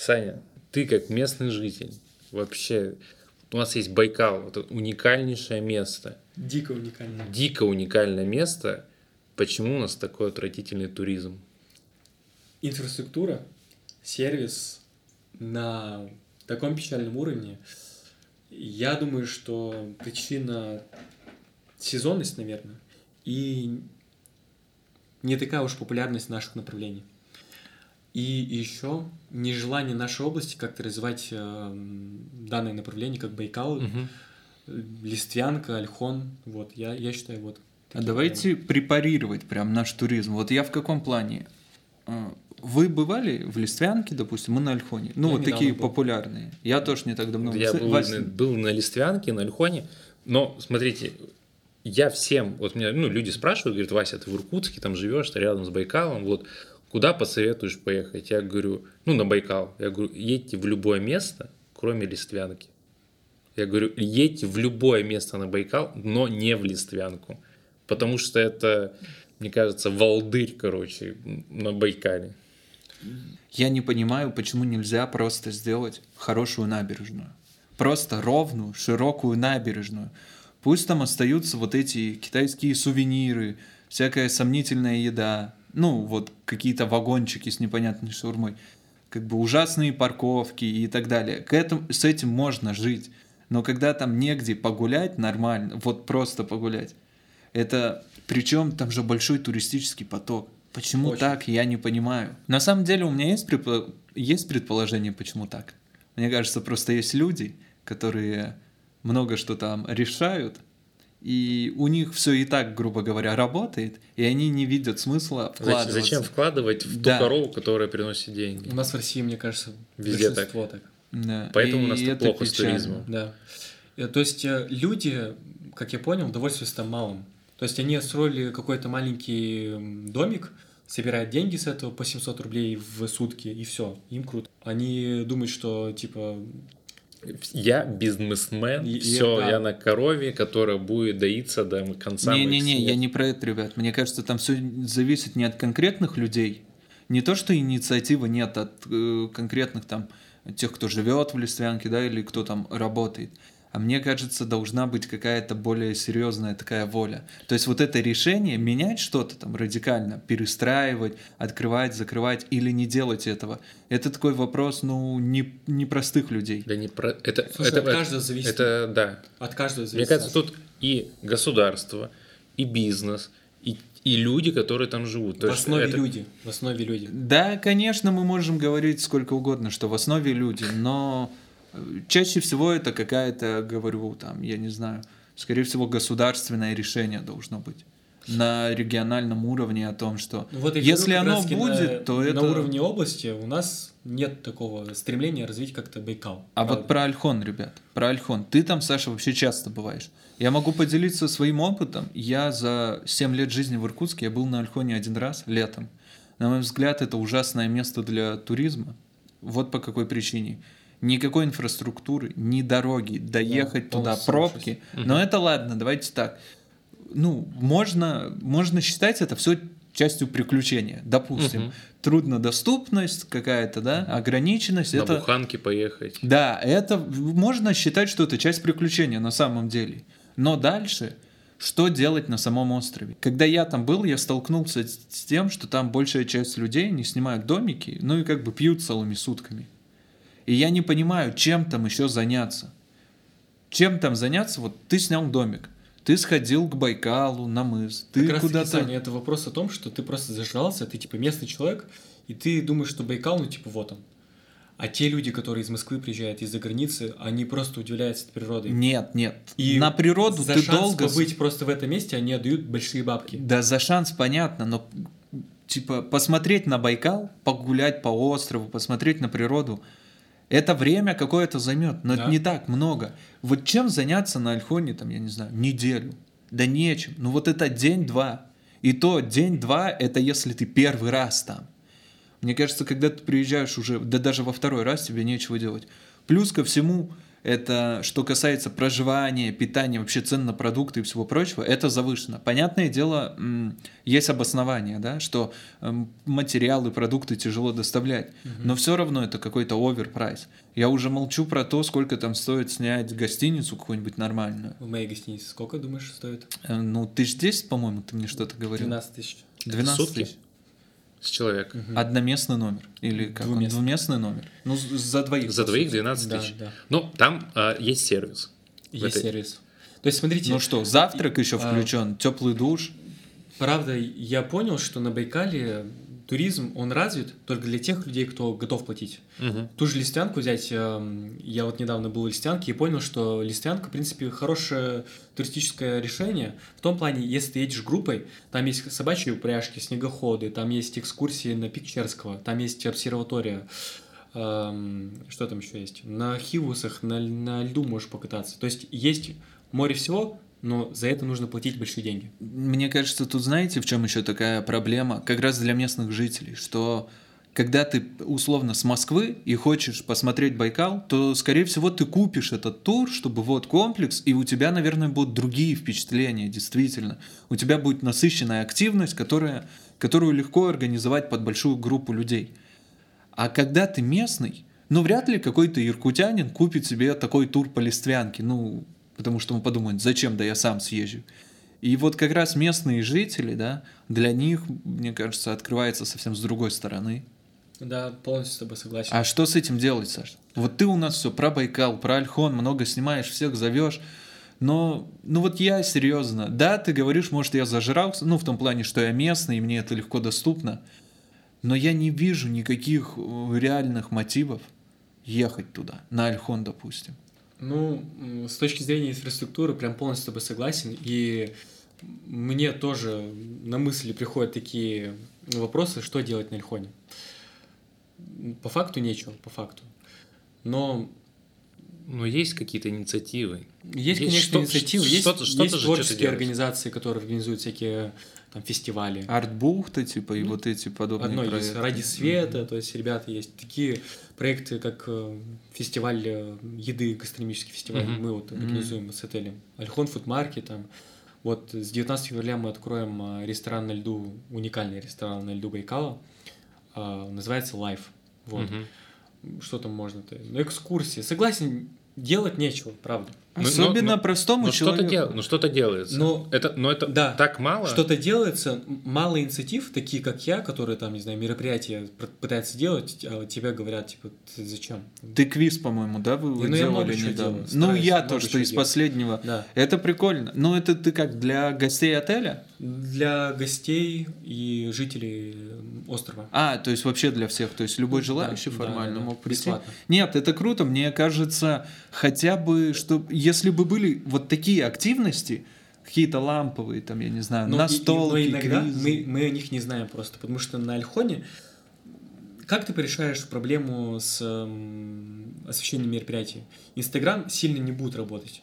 Саня, ты как местный житель, вообще, у нас есть Байкал, это уникальнейшее место. Дико уникальное. Дико уникальное место. Почему у нас такой отвратительный туризм? Инфраструктура, сервис на таком печальном уровне. Я думаю, что причина сезонность, наверное, и не такая уж популярность наших направлений. И еще нежелание нашей области как-то развивать э, данное направление, как Байкал, угу. Листвянка, Альхон. Вот, я, я считаю, вот. А давайте прям... препарировать прям наш туризм. Вот я в каком плане? А, вы бывали в Листвянке, допустим, мы на Альхоне? Ну, я вот такие был. популярные. Я тоже не так давно Я был, Вась... был на Листвянке, на Альхоне. Но, смотрите, я всем, вот меня, ну, люди спрашивают, говорят, Вася, ты в Иркутске, там живешь, ты рядом с Байкалом, вот, куда посоветуешь поехать? Я говорю, ну, на Байкал. Я говорю, едьте в любое место, кроме Листвянки. Я говорю, едьте в любое место на Байкал, но не в Листвянку. Потому что это, мне кажется, волдырь, короче, на Байкале. я не понимаю, почему нельзя просто сделать хорошую набережную. Просто ровную, широкую набережную. Пусть там остаются вот эти китайские сувениры, всякая сомнительная еда, ну, вот какие-то вагончики с непонятной шаурмой, как бы ужасные парковки и так далее. К этому, с этим можно жить. Но когда там негде погулять нормально, вот просто погулять, это причем там же большой туристический поток. Почему Очень. так, я не понимаю. На самом деле у меня есть, предпо... есть предположение, почему так. Мне кажется, просто есть люди, которые много что там решают, и у них все и так, грубо говоря, работает, и они не видят смысла вкладываться. Зачем вкладывать в ту да. корову, которая приносит деньги? У нас в России, мне кажется, везде так. так. Да. Поэтому и у нас это плохо печально. с туризмом. Да. Э, то есть э, люди, как я понял, довольствуются там малым. То есть они строили какой-то маленький домик, собирают деньги с этого по 700 рублей в сутки, и все, им круто. Они думают, что типа я бизнесмен, и, все, да. я на корове, которая будет доиться до конца. Не-не-не, я не про это, ребят. Мне кажется, там все зависит не от конкретных людей, не то, что инициативы нет от э, конкретных там тех, кто живет в Листвянке, да, или кто там работает а мне кажется, должна быть какая-то более серьезная такая воля. То есть вот это решение менять что-то там радикально, перестраивать, открывать, закрывать или не делать этого, это такой вопрос, ну, не, не простых людей. Да не про... Это, Слушай, это, от каждого зависит. Это, да. От каждого зависит. Мне кажется, тут и государство, и бизнес, и и люди, которые там живут. То в основе это... люди. В основе люди. Да, конечно, мы можем говорить сколько угодно, что в основе люди, но Чаще всего это какая-то, говорю, там, я не знаю, скорее всего, государственное решение должно быть на региональном уровне о том, что ну, вот если оно будет, на, то на это... На уровне области у нас нет такого стремления развить как-то Байкал. А правда. вот про Альхон, ребят, про Альхон. Ты там, Саша, вообще часто бываешь. Я могу поделиться своим опытом. Я за 7 лет жизни в Иркутске, я был на Альхоне один раз летом. На мой взгляд, это ужасное место для туризма. Вот по какой причине никакой инфраструктуры, ни дороги, доехать да, туда, пробки. Угу. Но это ладно, давайте так. Ну, можно, можно считать это все частью приключения. Допустим, угу. труднодоступность какая-то, да, ограниченность. На это... буханке поехать. Да, это можно считать, что это часть приключения на самом деле. Но дальше, что делать на самом острове? Когда я там был, я столкнулся с тем, что там большая часть людей не снимают домики, ну и как бы пьют целыми сутками. И я не понимаю, чем там еще заняться. Чем там заняться? Вот ты снял домик, ты сходил к Байкалу, на мыс, ты как куда-то... Раз это вопрос о том, что ты просто зажрался, ты типа местный человек, и ты думаешь, что Байкал, ну типа вот он. А те люди, которые из Москвы приезжают, из-за границы, они просто удивляются природой. Нет, нет. И на природу за ты шанс долго... побыть просто в этом месте, они отдают большие бабки. Да, за шанс понятно, но типа посмотреть на Байкал, погулять по острову, посмотреть на природу, это время какое-то займет, но да. это не так много. Вот чем заняться на Альхоне, там, я не знаю, неделю? Да нечем. Ну вот это день-два. И то день-два, это если ты первый раз там. Мне кажется, когда ты приезжаешь уже, да даже во второй раз тебе нечего делать. Плюс ко всему, это что касается проживания, питания, вообще цен на продукты и всего прочего, это завышено. Понятное дело, есть обоснование, да, что материалы, продукты тяжело доставлять, угу. но все равно это какой-то оверпрайс. Я уже молчу про то, сколько там стоит снять гостиницу какую-нибудь нормальную. В моей гостинице сколько, думаешь, стоит? Э, ну, тысяч десять, по-моему, ты мне что-то говорил. 12 тысяч. 12 тысяч с человека. Угу. Одноместный номер или как двуместный. Он? двуместный номер. Ну за двоих. За двоих 12 тысяч. Да, да. Ну там а, есть сервис. Есть этой... сервис. То есть смотрите. Ну что, завтрак еще а... включен, теплый душ. Правда, я понял, что на Байкале туризм, он развит только для тех людей, кто готов платить. Угу. Ту же листянку взять, эм, я вот недавно был в листянке и понял, что листянка, в принципе, хорошее туристическое решение. В том плане, если ты едешь группой, там есть собачьи упряжки, снегоходы, там есть экскурсии на пик Черского, там есть обсерватория, эм, что там еще есть? На хивусах, на, на льду можешь покататься. То есть есть море всего, но за это нужно платить большие деньги. Мне кажется, тут знаете, в чем еще такая проблема, как раз для местных жителей, что когда ты условно с Москвы и хочешь посмотреть Байкал, то, скорее всего, ты купишь этот тур, чтобы вот комплекс, и у тебя, наверное, будут другие впечатления, действительно. У тебя будет насыщенная активность, которая, которую легко организовать под большую группу людей. А когда ты местный, ну, вряд ли какой-то иркутянин купит себе такой тур по Листвянке, ну, потому что он подумает, зачем, да я сам съезжу. И вот как раз местные жители, да, для них, мне кажется, открывается совсем с другой стороны. Да, полностью с тобой согласен. А что с этим делать, Саш? Вот ты у нас все про Байкал, про Альхон, много снимаешь, всех зовешь. Но, ну вот я серьезно, да, ты говоришь, может, я зажрался, ну, в том плане, что я местный, и мне это легко доступно, но я не вижу никаких э, реальных мотивов ехать туда, на Альхон, допустим. Ну, с точки зрения инфраструктуры, прям полностью с тобой согласен, и мне тоже на мысли приходят такие вопросы, что делать на Альхоне. По факту нечего, по факту. Но но есть какие-то инициативы. Есть, есть конечно, что, инициативы. Есть, что-то, что-то есть творческие организации, которые организуют всякие там фестивали. Артбухта, типа, и ну, вот эти подобные Одно проекты. есть «Ради света», mm-hmm. то есть ребята есть такие проекты, как э, фестиваль э, еды, гастрономический фестиваль, mm-hmm. мы вот организуем mm-hmm. с отелем. Альхон Фудмаркет, там, вот с 19 февраля мы откроем э, ресторан на льду, уникальный ресторан на льду Байкала, называется Life. Вот. Mm-hmm. Что там можно-то? Ну, экскурсии. Согласен, делать нечего, правда. Ну, Особенно но, простому но человеку. Что-то дел, ну что-то делается. Но, это, но это да, так мало. Что-то делается, мало инициатив, такие как я, которые там, не знаю, мероприятия пытаются делать, а тебе говорят, типа, ты зачем? Ты квиз, по-моему, да, вы, вы ну, делали недавно? ну, я то, что из делать. последнего. Да. Это прикольно. Ну, это ты как, для гостей отеля? Для гостей и жителей острова. А, то есть вообще для всех, то есть любой желающий да, формально да, да, мог прийти? Бесплатно. Нет, это круто, мне кажется, хотя бы, что если бы были вот такие активности, какие-то ламповые, там, я не знаю, но настолки, и, и, но иногда мы, мы о них не знаем просто, потому что на Альхоне как ты порешаешь проблему с эм, освещением мероприятий? Инстаграм сильно не будет работать.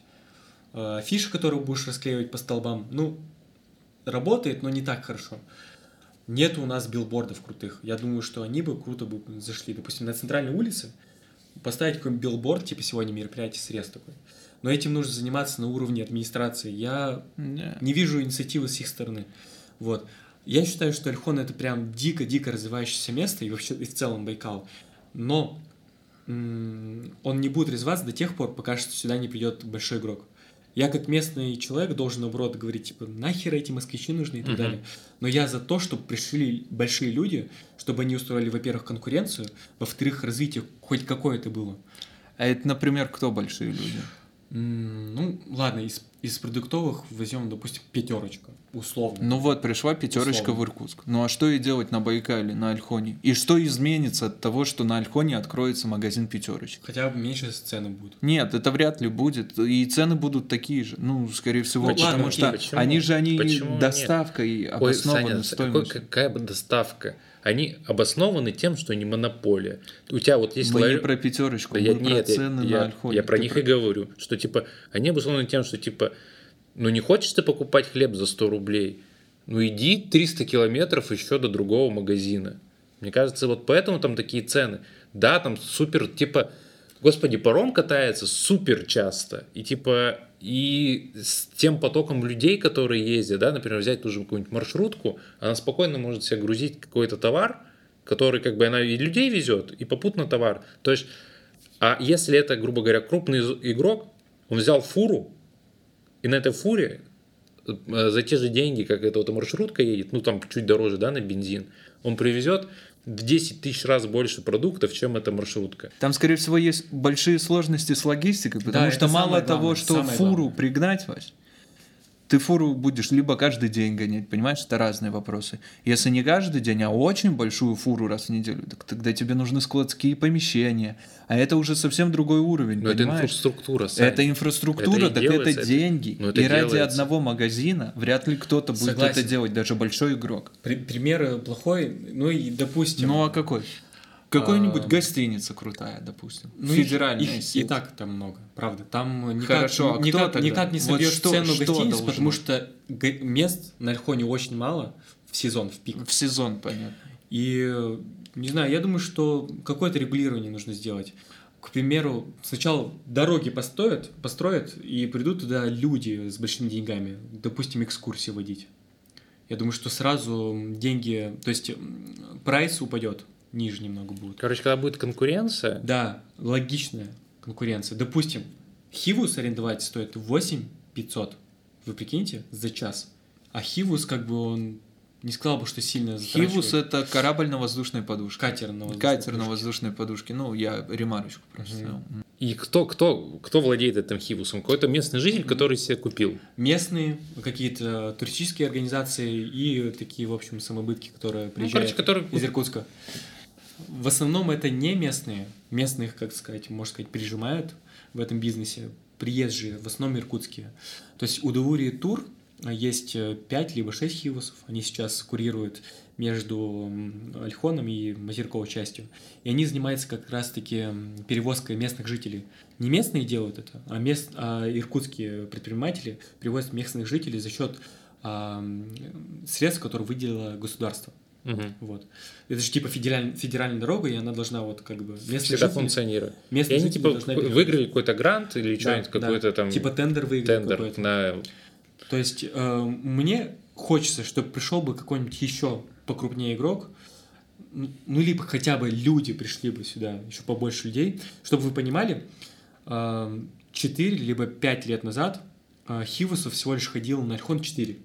Афиши, которые будешь расклеивать по столбам, ну, работает, но не так хорошо. Нет у нас билбордов крутых. Я думаю, что они бы круто бы зашли. Допустим, на центральной улице поставить какой-нибудь билборд, типа сегодня мероприятие срез такой. Но этим нужно заниматься на уровне администрации. Я yeah. не вижу инициативы с их стороны. Вот. Я считаю, что Ольхон это прям дико-дико развивающееся место, и вообще и в целом Байкал. Но он не будет развиваться до тех пор, пока что сюда не придет большой игрок. Я как местный человек должен, наоборот, говорить, типа, нахер эти москвичи нужны и так uh-huh. далее. Но я за то, чтобы пришли большие люди, чтобы они устроили, во-первых, конкуренцию, во-вторых, развитие хоть какое-то было. А это, например, кто большие люди? Ну, ладно, из, из продуктовых возьмем, допустим, пятерочка, условно. Ну вот, пришла пятерочка условно. в Иркутск. Ну а что и делать на Байкале, на Альхоне? И что изменится от того, что на Альхоне откроется магазин пятерочек? Хотя бы меньше цены будут. Нет, это вряд ли будет. И цены будут такие же. Ну, скорее всего, почему? потому что почему? они же они почему? доставкой Нет. обоснованы Ой, Саня, какой, какая бы доставка? они обоснованы тем, что они монополия. У тебя вот есть... Мы лар... не про пятерочку, я, мы нет, про цены я, на альхоне. Я про них про... и говорю, что типа они обоснованы тем, что типа, ну не хочешь ты покупать хлеб за 100 рублей, ну иди 300 километров еще до другого магазина. Мне кажется, вот поэтому там такие цены. Да, там супер, типа, господи, паром катается супер часто. И типа и с тем потоком людей, которые ездят, да, например, взять ту же какую-нибудь маршрутку, она спокойно может себе грузить какой-то товар, который как бы она и людей везет, и попутно товар. То есть, а если это, грубо говоря, крупный игрок, он взял фуру, и на этой фуре э, за те же деньги, как эта вот маршрутка едет, ну там чуть дороже, да, на бензин, он привезет в 10 тысяч раз больше продуктов, чем эта маршрутка. Там, скорее всего, есть большие сложности с логистикой, потому да, что мало того, что фуру главное. пригнать, Вась, ты фуру будешь либо каждый день гонять, понимаешь, это разные вопросы. Если не каждый день, а очень большую фуру раз в неделю, так тогда тебе нужны складские помещения, а это уже совсем другой уровень, Но понимаешь? это инфраструктура, Сань. Это инфраструктура, это так это деньги. Это, это и делается. ради одного магазина вряд ли кто-то будет Согласен. это делать, даже большой игрок. При, пример плохой, ну и допустим... Ну а какой? Какой-нибудь а... гостиница крутая, допустим. Ну, Федеральная их, сеть. И так там много, правда. Там никак, Хорошо, а никак, кто никак не собьешь вот что, цену что гостиниц, должно? потому что мест на Альхоне очень мало в сезон, в пик. В сезон, понятно. И, не знаю, я думаю, что какое-то регулирование нужно сделать. К примеру, сначала дороги построят, построят, и придут туда люди с большими деньгами, допустим, экскурсии водить. Я думаю, что сразу деньги, то есть прайс упадет ниже немного будут. Короче, когда будет конкуренция... Да, логичная конкуренция. Допустим, Хивус арендовать стоит 8 500, вы прикиньте, за час. А Хивус, как бы он не сказал бы, что сильно Хивус — это корабль на воздушной подушке. Катер на воздушной Катер подушке. на воздушной подушке. Ну, я ремарочку просто угу. И кто, кто, кто владеет этим Хивусом? Какой-то местный житель, который себе купил? Местные, какие-то туристические организации и такие, в общем, самобытки, которые приезжают ну, короче, которые... из Иркутска. В основном это не местные. Местных, как сказать, можно сказать, прижимают в этом бизнесе. Приезжие, в основном иркутские. То есть у Удовури тур есть 5 э, либо 6 хивусов. Они сейчас курируют между Альхоном и материковой частью. И они занимаются как раз-таки перевозкой местных жителей. Не местные делают это, а, мест, а иркутские предприниматели привозят местных жителей за счет а, средств, которые выделило государство. Угу. Вот. Это же типа федераль, федеральная дорога, и она должна вот как бы местные Всегда жители, функционирует. Местные и они типа выиграли какой-то грант или да, что-нибудь, да. какой-то там... Типа тендер выиграли тендер на... То есть э, мне хочется, чтобы пришел бы какой-нибудь еще покрупнее игрок, ну, либо хотя бы люди пришли бы сюда, еще побольше людей, чтобы вы понимали, 4 либо 5 лет назад Хивусов всего лишь ходил на Альхон 4.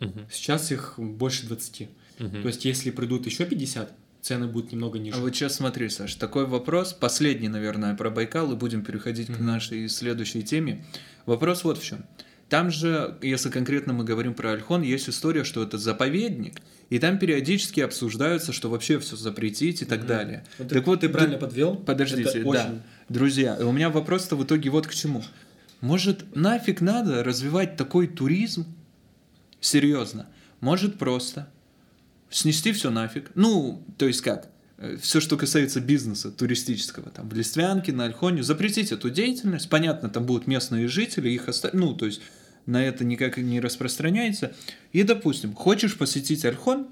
Угу. Сейчас их больше 20. Угу. То есть, если придут еще 50, цены будут немного ниже. А вот сейчас смотри, Саш, такой вопрос, последний, наверное, про Байкал, и будем переходить mm к нашей следующей теме. Вопрос вот в чем. Там же, если конкретно мы говорим про Альхон, есть история, что это заповедник, и там периодически обсуждаются, что вообще все запретить и так mm-hmm. далее. Вот так ты, вот ты правильно подвел. Подождите, это да. Очень... Друзья, у меня вопрос-то в итоге вот к чему. Может, нафиг надо развивать такой туризм? Серьезно. Может, просто снести все нафиг. Ну, то есть как? Э, все, что касается бизнеса туристического, там, в Листвянке, на Альхоне, запретить эту деятельность. Понятно, там будут местные жители, их оставить, ну, то есть на это никак не распространяется. И, допустим, хочешь посетить Альхон,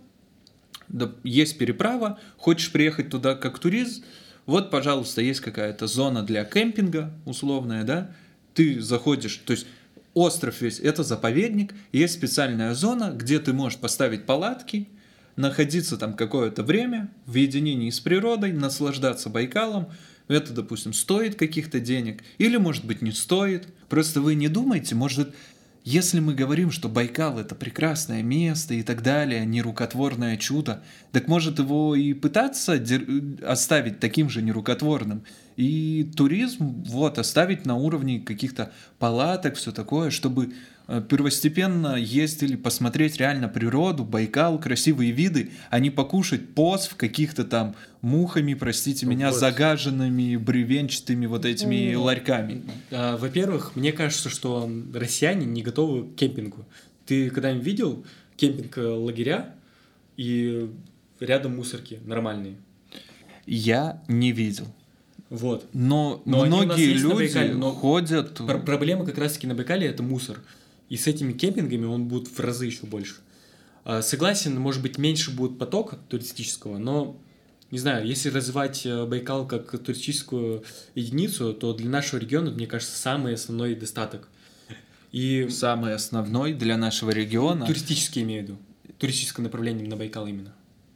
есть переправа, хочешь приехать туда как турист, вот, пожалуйста, есть какая-то зона для кемпинга условная, да, ты заходишь, то есть остров весь, это заповедник, есть специальная зона, где ты можешь поставить палатки, находиться там какое-то время в единении с природой, наслаждаться Байкалом, это, допустим, стоит каких-то денег, или, может быть, не стоит. Просто вы не думайте, может, если мы говорим, что Байкал это прекрасное место и так далее, нерукотворное чудо, так может его и пытаться оставить таким же нерукотворным. И туризм вот оставить на уровне каких-то палаток, все такое, чтобы первостепенно ездили посмотреть реально природу, Байкал, красивые виды, а не покушать в каких-то там мухами, простите ну, меня, вот. загаженными бревенчатыми вот этими ну, ларьками. А, во-первых, мне кажется, что россияне не готовы к кемпингу. Ты когда-нибудь видел кемпинг-лагеря и рядом мусорки нормальные? Я не видел. Вот. Но, но многие люди Байкале, но ходят. Проблема как раз-таки на Байкале это мусор. И с этими кемпингами он будет в разы еще больше. А, согласен, может быть, меньше будет потока туристического, но не знаю, если развивать э, Байкал как туристическую единицу, то для нашего региона, мне кажется, самый основной достаток. И самый основной для нашего региона. Туристический имею в виду. Туристическое направление на Байкал именно.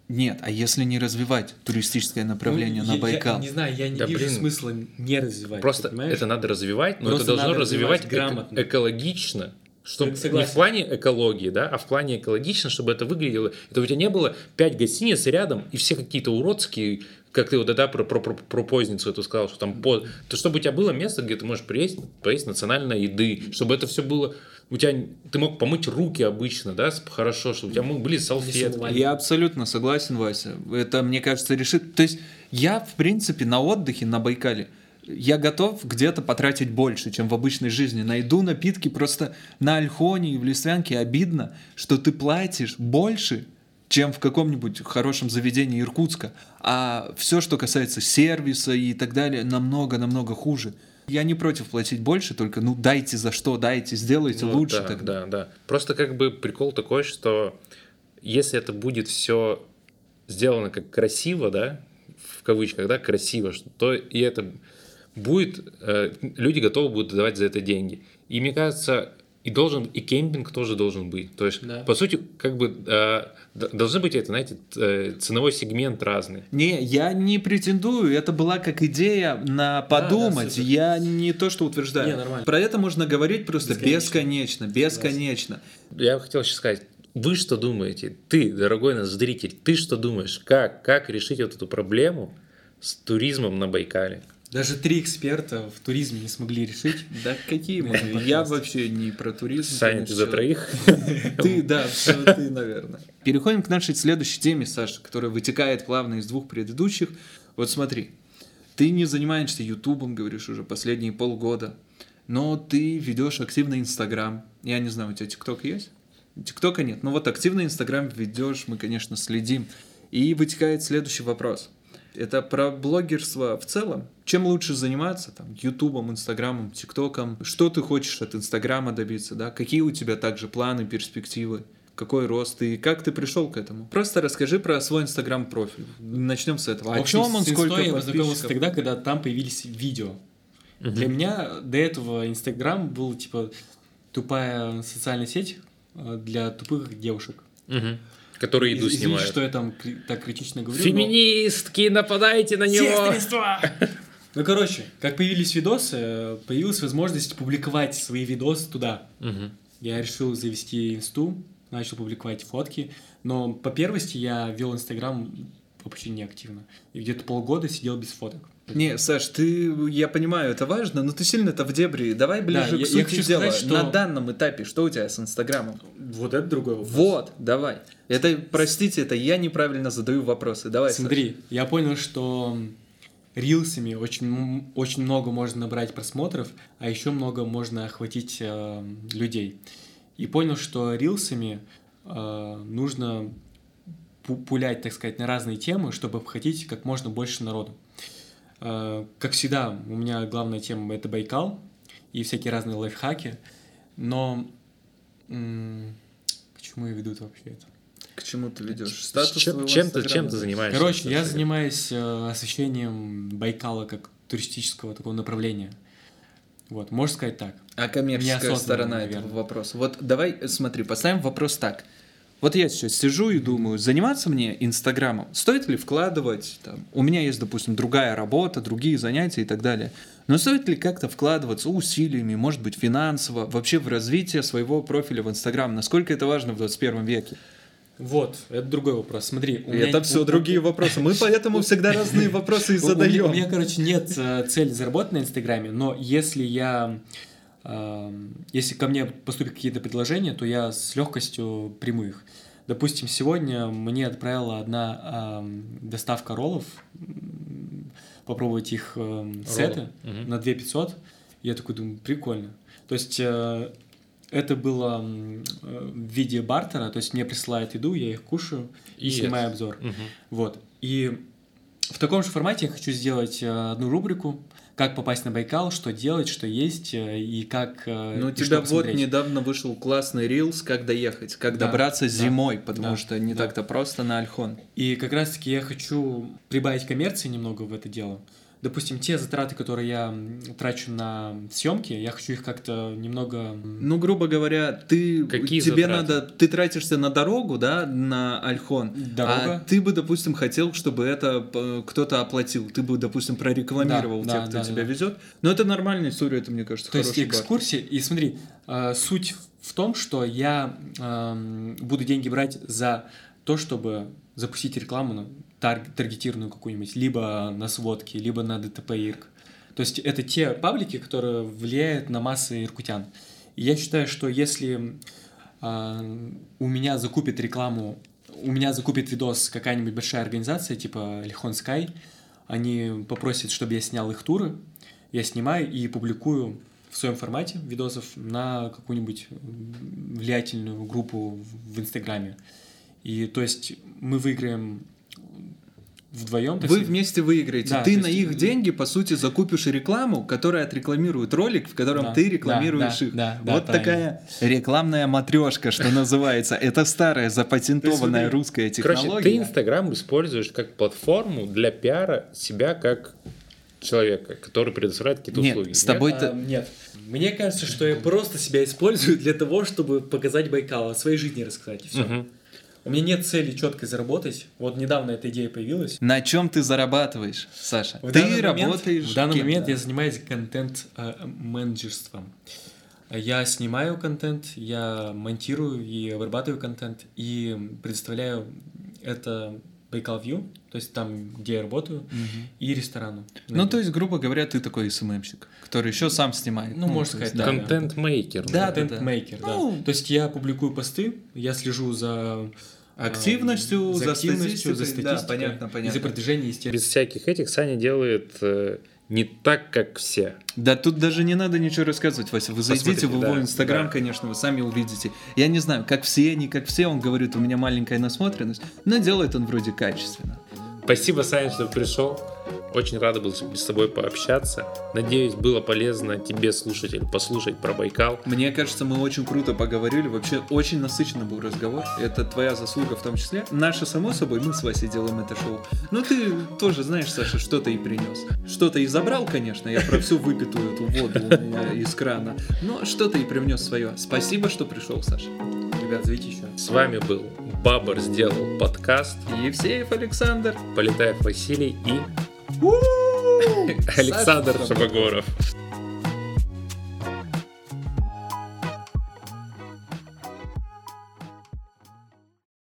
Нет, а если не развивать туристическое направление ну, на я, Байкал? Я, не знаю, я не да, вижу блин, смысла не развивать. Просто это надо развивать, но Просто это должно развивать грамотно. экологично чтобы не в плане экологии, да, а в плане экологично, чтобы это выглядело. Это у тебя не было пять гостиниц рядом, и все какие-то уродские, как ты вот да, про, про, про, про позницу эту сказал, что там по... То чтобы у тебя было место, где ты можешь приесть, поесть национальной еды, чтобы это все было у тебя ты мог помыть руки обычно, да, хорошо, чтобы у тебя были салфетки. Я абсолютно согласен, Вася. Это, мне кажется, решит. То есть я, в принципе, на отдыхе на Байкале я готов где-то потратить больше, чем в обычной жизни. Найду напитки просто на Альхоне и в Листвянке. Обидно, что ты платишь больше, чем в каком-нибудь хорошем заведении Иркутска. А все, что касается сервиса и так далее, намного-намного хуже. Я не против платить больше, только ну дайте за что, дайте, сделайте ну, лучше. Да, тогда. да, да. Просто как бы прикол такой, что если это будет все сделано как красиво, да, в кавычках, да, красиво, то и это будет, э, люди готовы будут давать за это деньги. И мне кажется, и должен и кемпинг тоже должен быть. То есть, да. по сути, как бы э, должны быть это, знаете, э, ценовой сегмент разный. Не, я не претендую, это была как идея на подумать. Да, да, я не то, что утверждаю. Не, нормально. Про это можно говорить просто бесконечно, бесконечно. бесконечно. Я хотел сейчас сказать, вы что думаете? Ты, дорогой наш зритель, ты что думаешь? Как, как решить вот эту проблему с туризмом на Байкале? Даже три эксперта в туризме не смогли решить. Да какие мы? Я вообще не про туризм. Саня, ты за троих? <laughs> Ты, да, все ты, наверное. Переходим к нашей следующей теме, Саша, которая вытекает плавно из двух предыдущих. Вот смотри, ты не занимаешься Ютубом, говоришь, уже последние полгода, но ты ведешь активно Инстаграм. Я не знаю, у тебя ТикТок есть? ТикТока нет. Но вот активно Инстаграм ведешь, мы, конечно, следим. И вытекает следующий вопрос. Это про блогерство в целом. Чем лучше заниматься, там, Ютубом, Инстаграмом, ТикТоком? Что ты хочешь от Инстаграма добиться, да? Какие у тебя также планы, перспективы? Какой рост и как ты пришел к этому? Просто расскажи про свой Инстаграм профиль. Начнем с этого. О чем он, сколько я познакомился тогда, когда там появились видео. Угу. Для меня до этого Инстаграм был типа тупая социальная сеть э, для тупых девушек. Угу которые иду Извините, снимают. что я там так критично говорю. Феминистки, но... нападайте на него! <laughs> Ну, короче, как появились видосы, появилась возможность публиковать свои видосы туда. Угу. Я решил завести инсту, начал публиковать фотки, но по первости я вел Инстаграм вообще не активно. И где-то полгода сидел без фоток. Не, Саш, ты, я понимаю, это важно, но ты сильно это в дебри. Давай ближе да, к я, сути я хочу дела. Сказать, что... На данном этапе что у тебя с Инстаграмом? Вот это другой вопрос. Вот, давай. Это, простите, это я неправильно задаю вопросы. Давай, Смотри, Саша. я понял, что рилсами очень, очень много можно набрать просмотров, а еще много можно охватить э, людей. И понял, что рилсами э, нужно пулять, так сказать, на разные темы, чтобы обхватить как можно больше народу. Э, как всегда, у меня главная тема — это Байкал и всякие разные лайфхаки, но к чему я веду вообще это? К чему ты ведешь? Статус чем, чем, ты, чем ты занимаешься? Короче, я занимаюсь э, освещением Байкала как туристического такого направления. Вот, можно сказать так. А коммерческая сторона наверное. этого вопроса? Вот давай, смотри, поставим вопрос так. Вот я сейчас сижу и думаю, заниматься мне Инстаграмом, стоит ли вкладывать, там, у меня есть, допустим, другая работа, другие занятия и так далее, но стоит ли как-то вкладываться усилиями, может быть, финансово, вообще в развитие своего профиля в Инстаграм, насколько это важно в 21 веке? Вот, это другой вопрос. Смотри, у меня... это все у... другие вопросы. Мы поэтому всегда разные вопросы и <laughs> задаем. У меня, короче, нет э, цели заработать на Инстаграме, но если я если ко мне поступят какие-то предложения, то я с легкостью приму их. Допустим, сегодня мне отправила одна э, доставка роллов, попробовать их э, сеты угу. на 2 500. Я такой думаю, прикольно. То есть э, это было э, в виде бартера, то есть мне присылают еду, я их кушаю и yes. снимаю обзор. Угу. Вот. И в таком же формате я хочу сделать э, одну рубрику, как попасть на Байкал, что делать, что есть э, и как... Ну, у тебя вот недавно вышел классный рилс, как доехать, как да, добраться да, зимой, потому да, что не да. так-то просто на Альхон. И как раз-таки я хочу прибавить коммерции немного в это дело допустим, те затраты, которые я трачу на съемки, я хочу их как-то немного... Ну, грубо говоря, ты Какие тебе затраты? надо, ты тратишься на дорогу, да, на Альхон, Дорога. а ты бы, допустим, хотел, чтобы это э, кто-то оплатил, ты бы, допустим, прорекламировал да, тех, да, кто да, тебя да. везет. Но это нормальная история, это мне кажется. То есть экскурсии, бар. и смотри, э, суть в том, что я э, буду деньги брать за то, чтобы запустить рекламу таргетированную какую-нибудь, либо на сводки, либо на ДТП ИРК. То есть это те паблики, которые влияют на массы иркутян. И я считаю, что если э, у меня закупит рекламу, у меня закупит видос какая-нибудь большая организация, типа Лихон Sky, они попросят, чтобы я снял их туры, я снимаю и публикую в своем формате видосов на какую-нибудь влиятельную группу в Инстаграме. И то есть мы выиграем вдвоем. Вы сказать. вместе выиграете. Да, ты на есть... их деньги, по сути, закупишь рекламу, которая отрекламирует ролик, в котором да, ты рекламируешь да, их. Да, да, вот да, такая рекламная матрешка, что называется. Это старая запатентованная русская технология. Короче, ты Инстаграм используешь как платформу для пиара себя как человека, который предоставляет какие-то нет, услуги. С тобой нет? А, нет. Мне кажется, что я просто себя использую для того, чтобы показать Байкал, о своей жизни рассказать, и все. Угу. У меня нет цели четко заработать. Вот недавно эта идея появилась. На чем ты зарабатываешь, Саша? В ты работаешь. Момент, в данный момент я занимаюсь контент-менеджерством. Я снимаю контент, я монтирую и обрабатываю контент и предоставляю это Байкал View, то есть там, где я работаю, угу. и ресторану. Ну, то есть, грубо говоря, ты такой СММщик, который еще сам снимает. Ну, ну можно сказать, да. Контент-мейкер. Да, контент-мейкер, да. Ну, то есть я публикую посты, я слежу за активностью, за, активностью, за статистикой, да, понятно, понятно. и за продвижением, естественно. Без всяких этих Саня делает э, не так, как все. Да тут даже не надо ничего рассказывать, Вася. Вы зайдите в его да, инстаграм, да. конечно, вы сами увидите. Я не знаю, как все, не как все, он говорит, у меня маленькая насмотренность, но делает он вроде качественно. Спасибо, Саня, что пришел. Очень рада был с тобой пообщаться. Надеюсь, было полезно тебе, слушатель, послушать про Байкал. Мне кажется, мы очень круто поговорили. Вообще, очень насыщенный был разговор. Это твоя заслуга в том числе. Наша, само собой, мы с Васей делаем это шоу. Но ты тоже знаешь, Саша, что-то и принес. Что-то и забрал, конечно. Я про всю выпитую эту воду из крана. Но что-то и привнес свое. Спасибо, что пришел, Саша. Ребят, зовите еще. С вами был Бабар сделал подкаст. Евсеев Александр. Полетаев Василий и <laughs> Александр Шабагоров.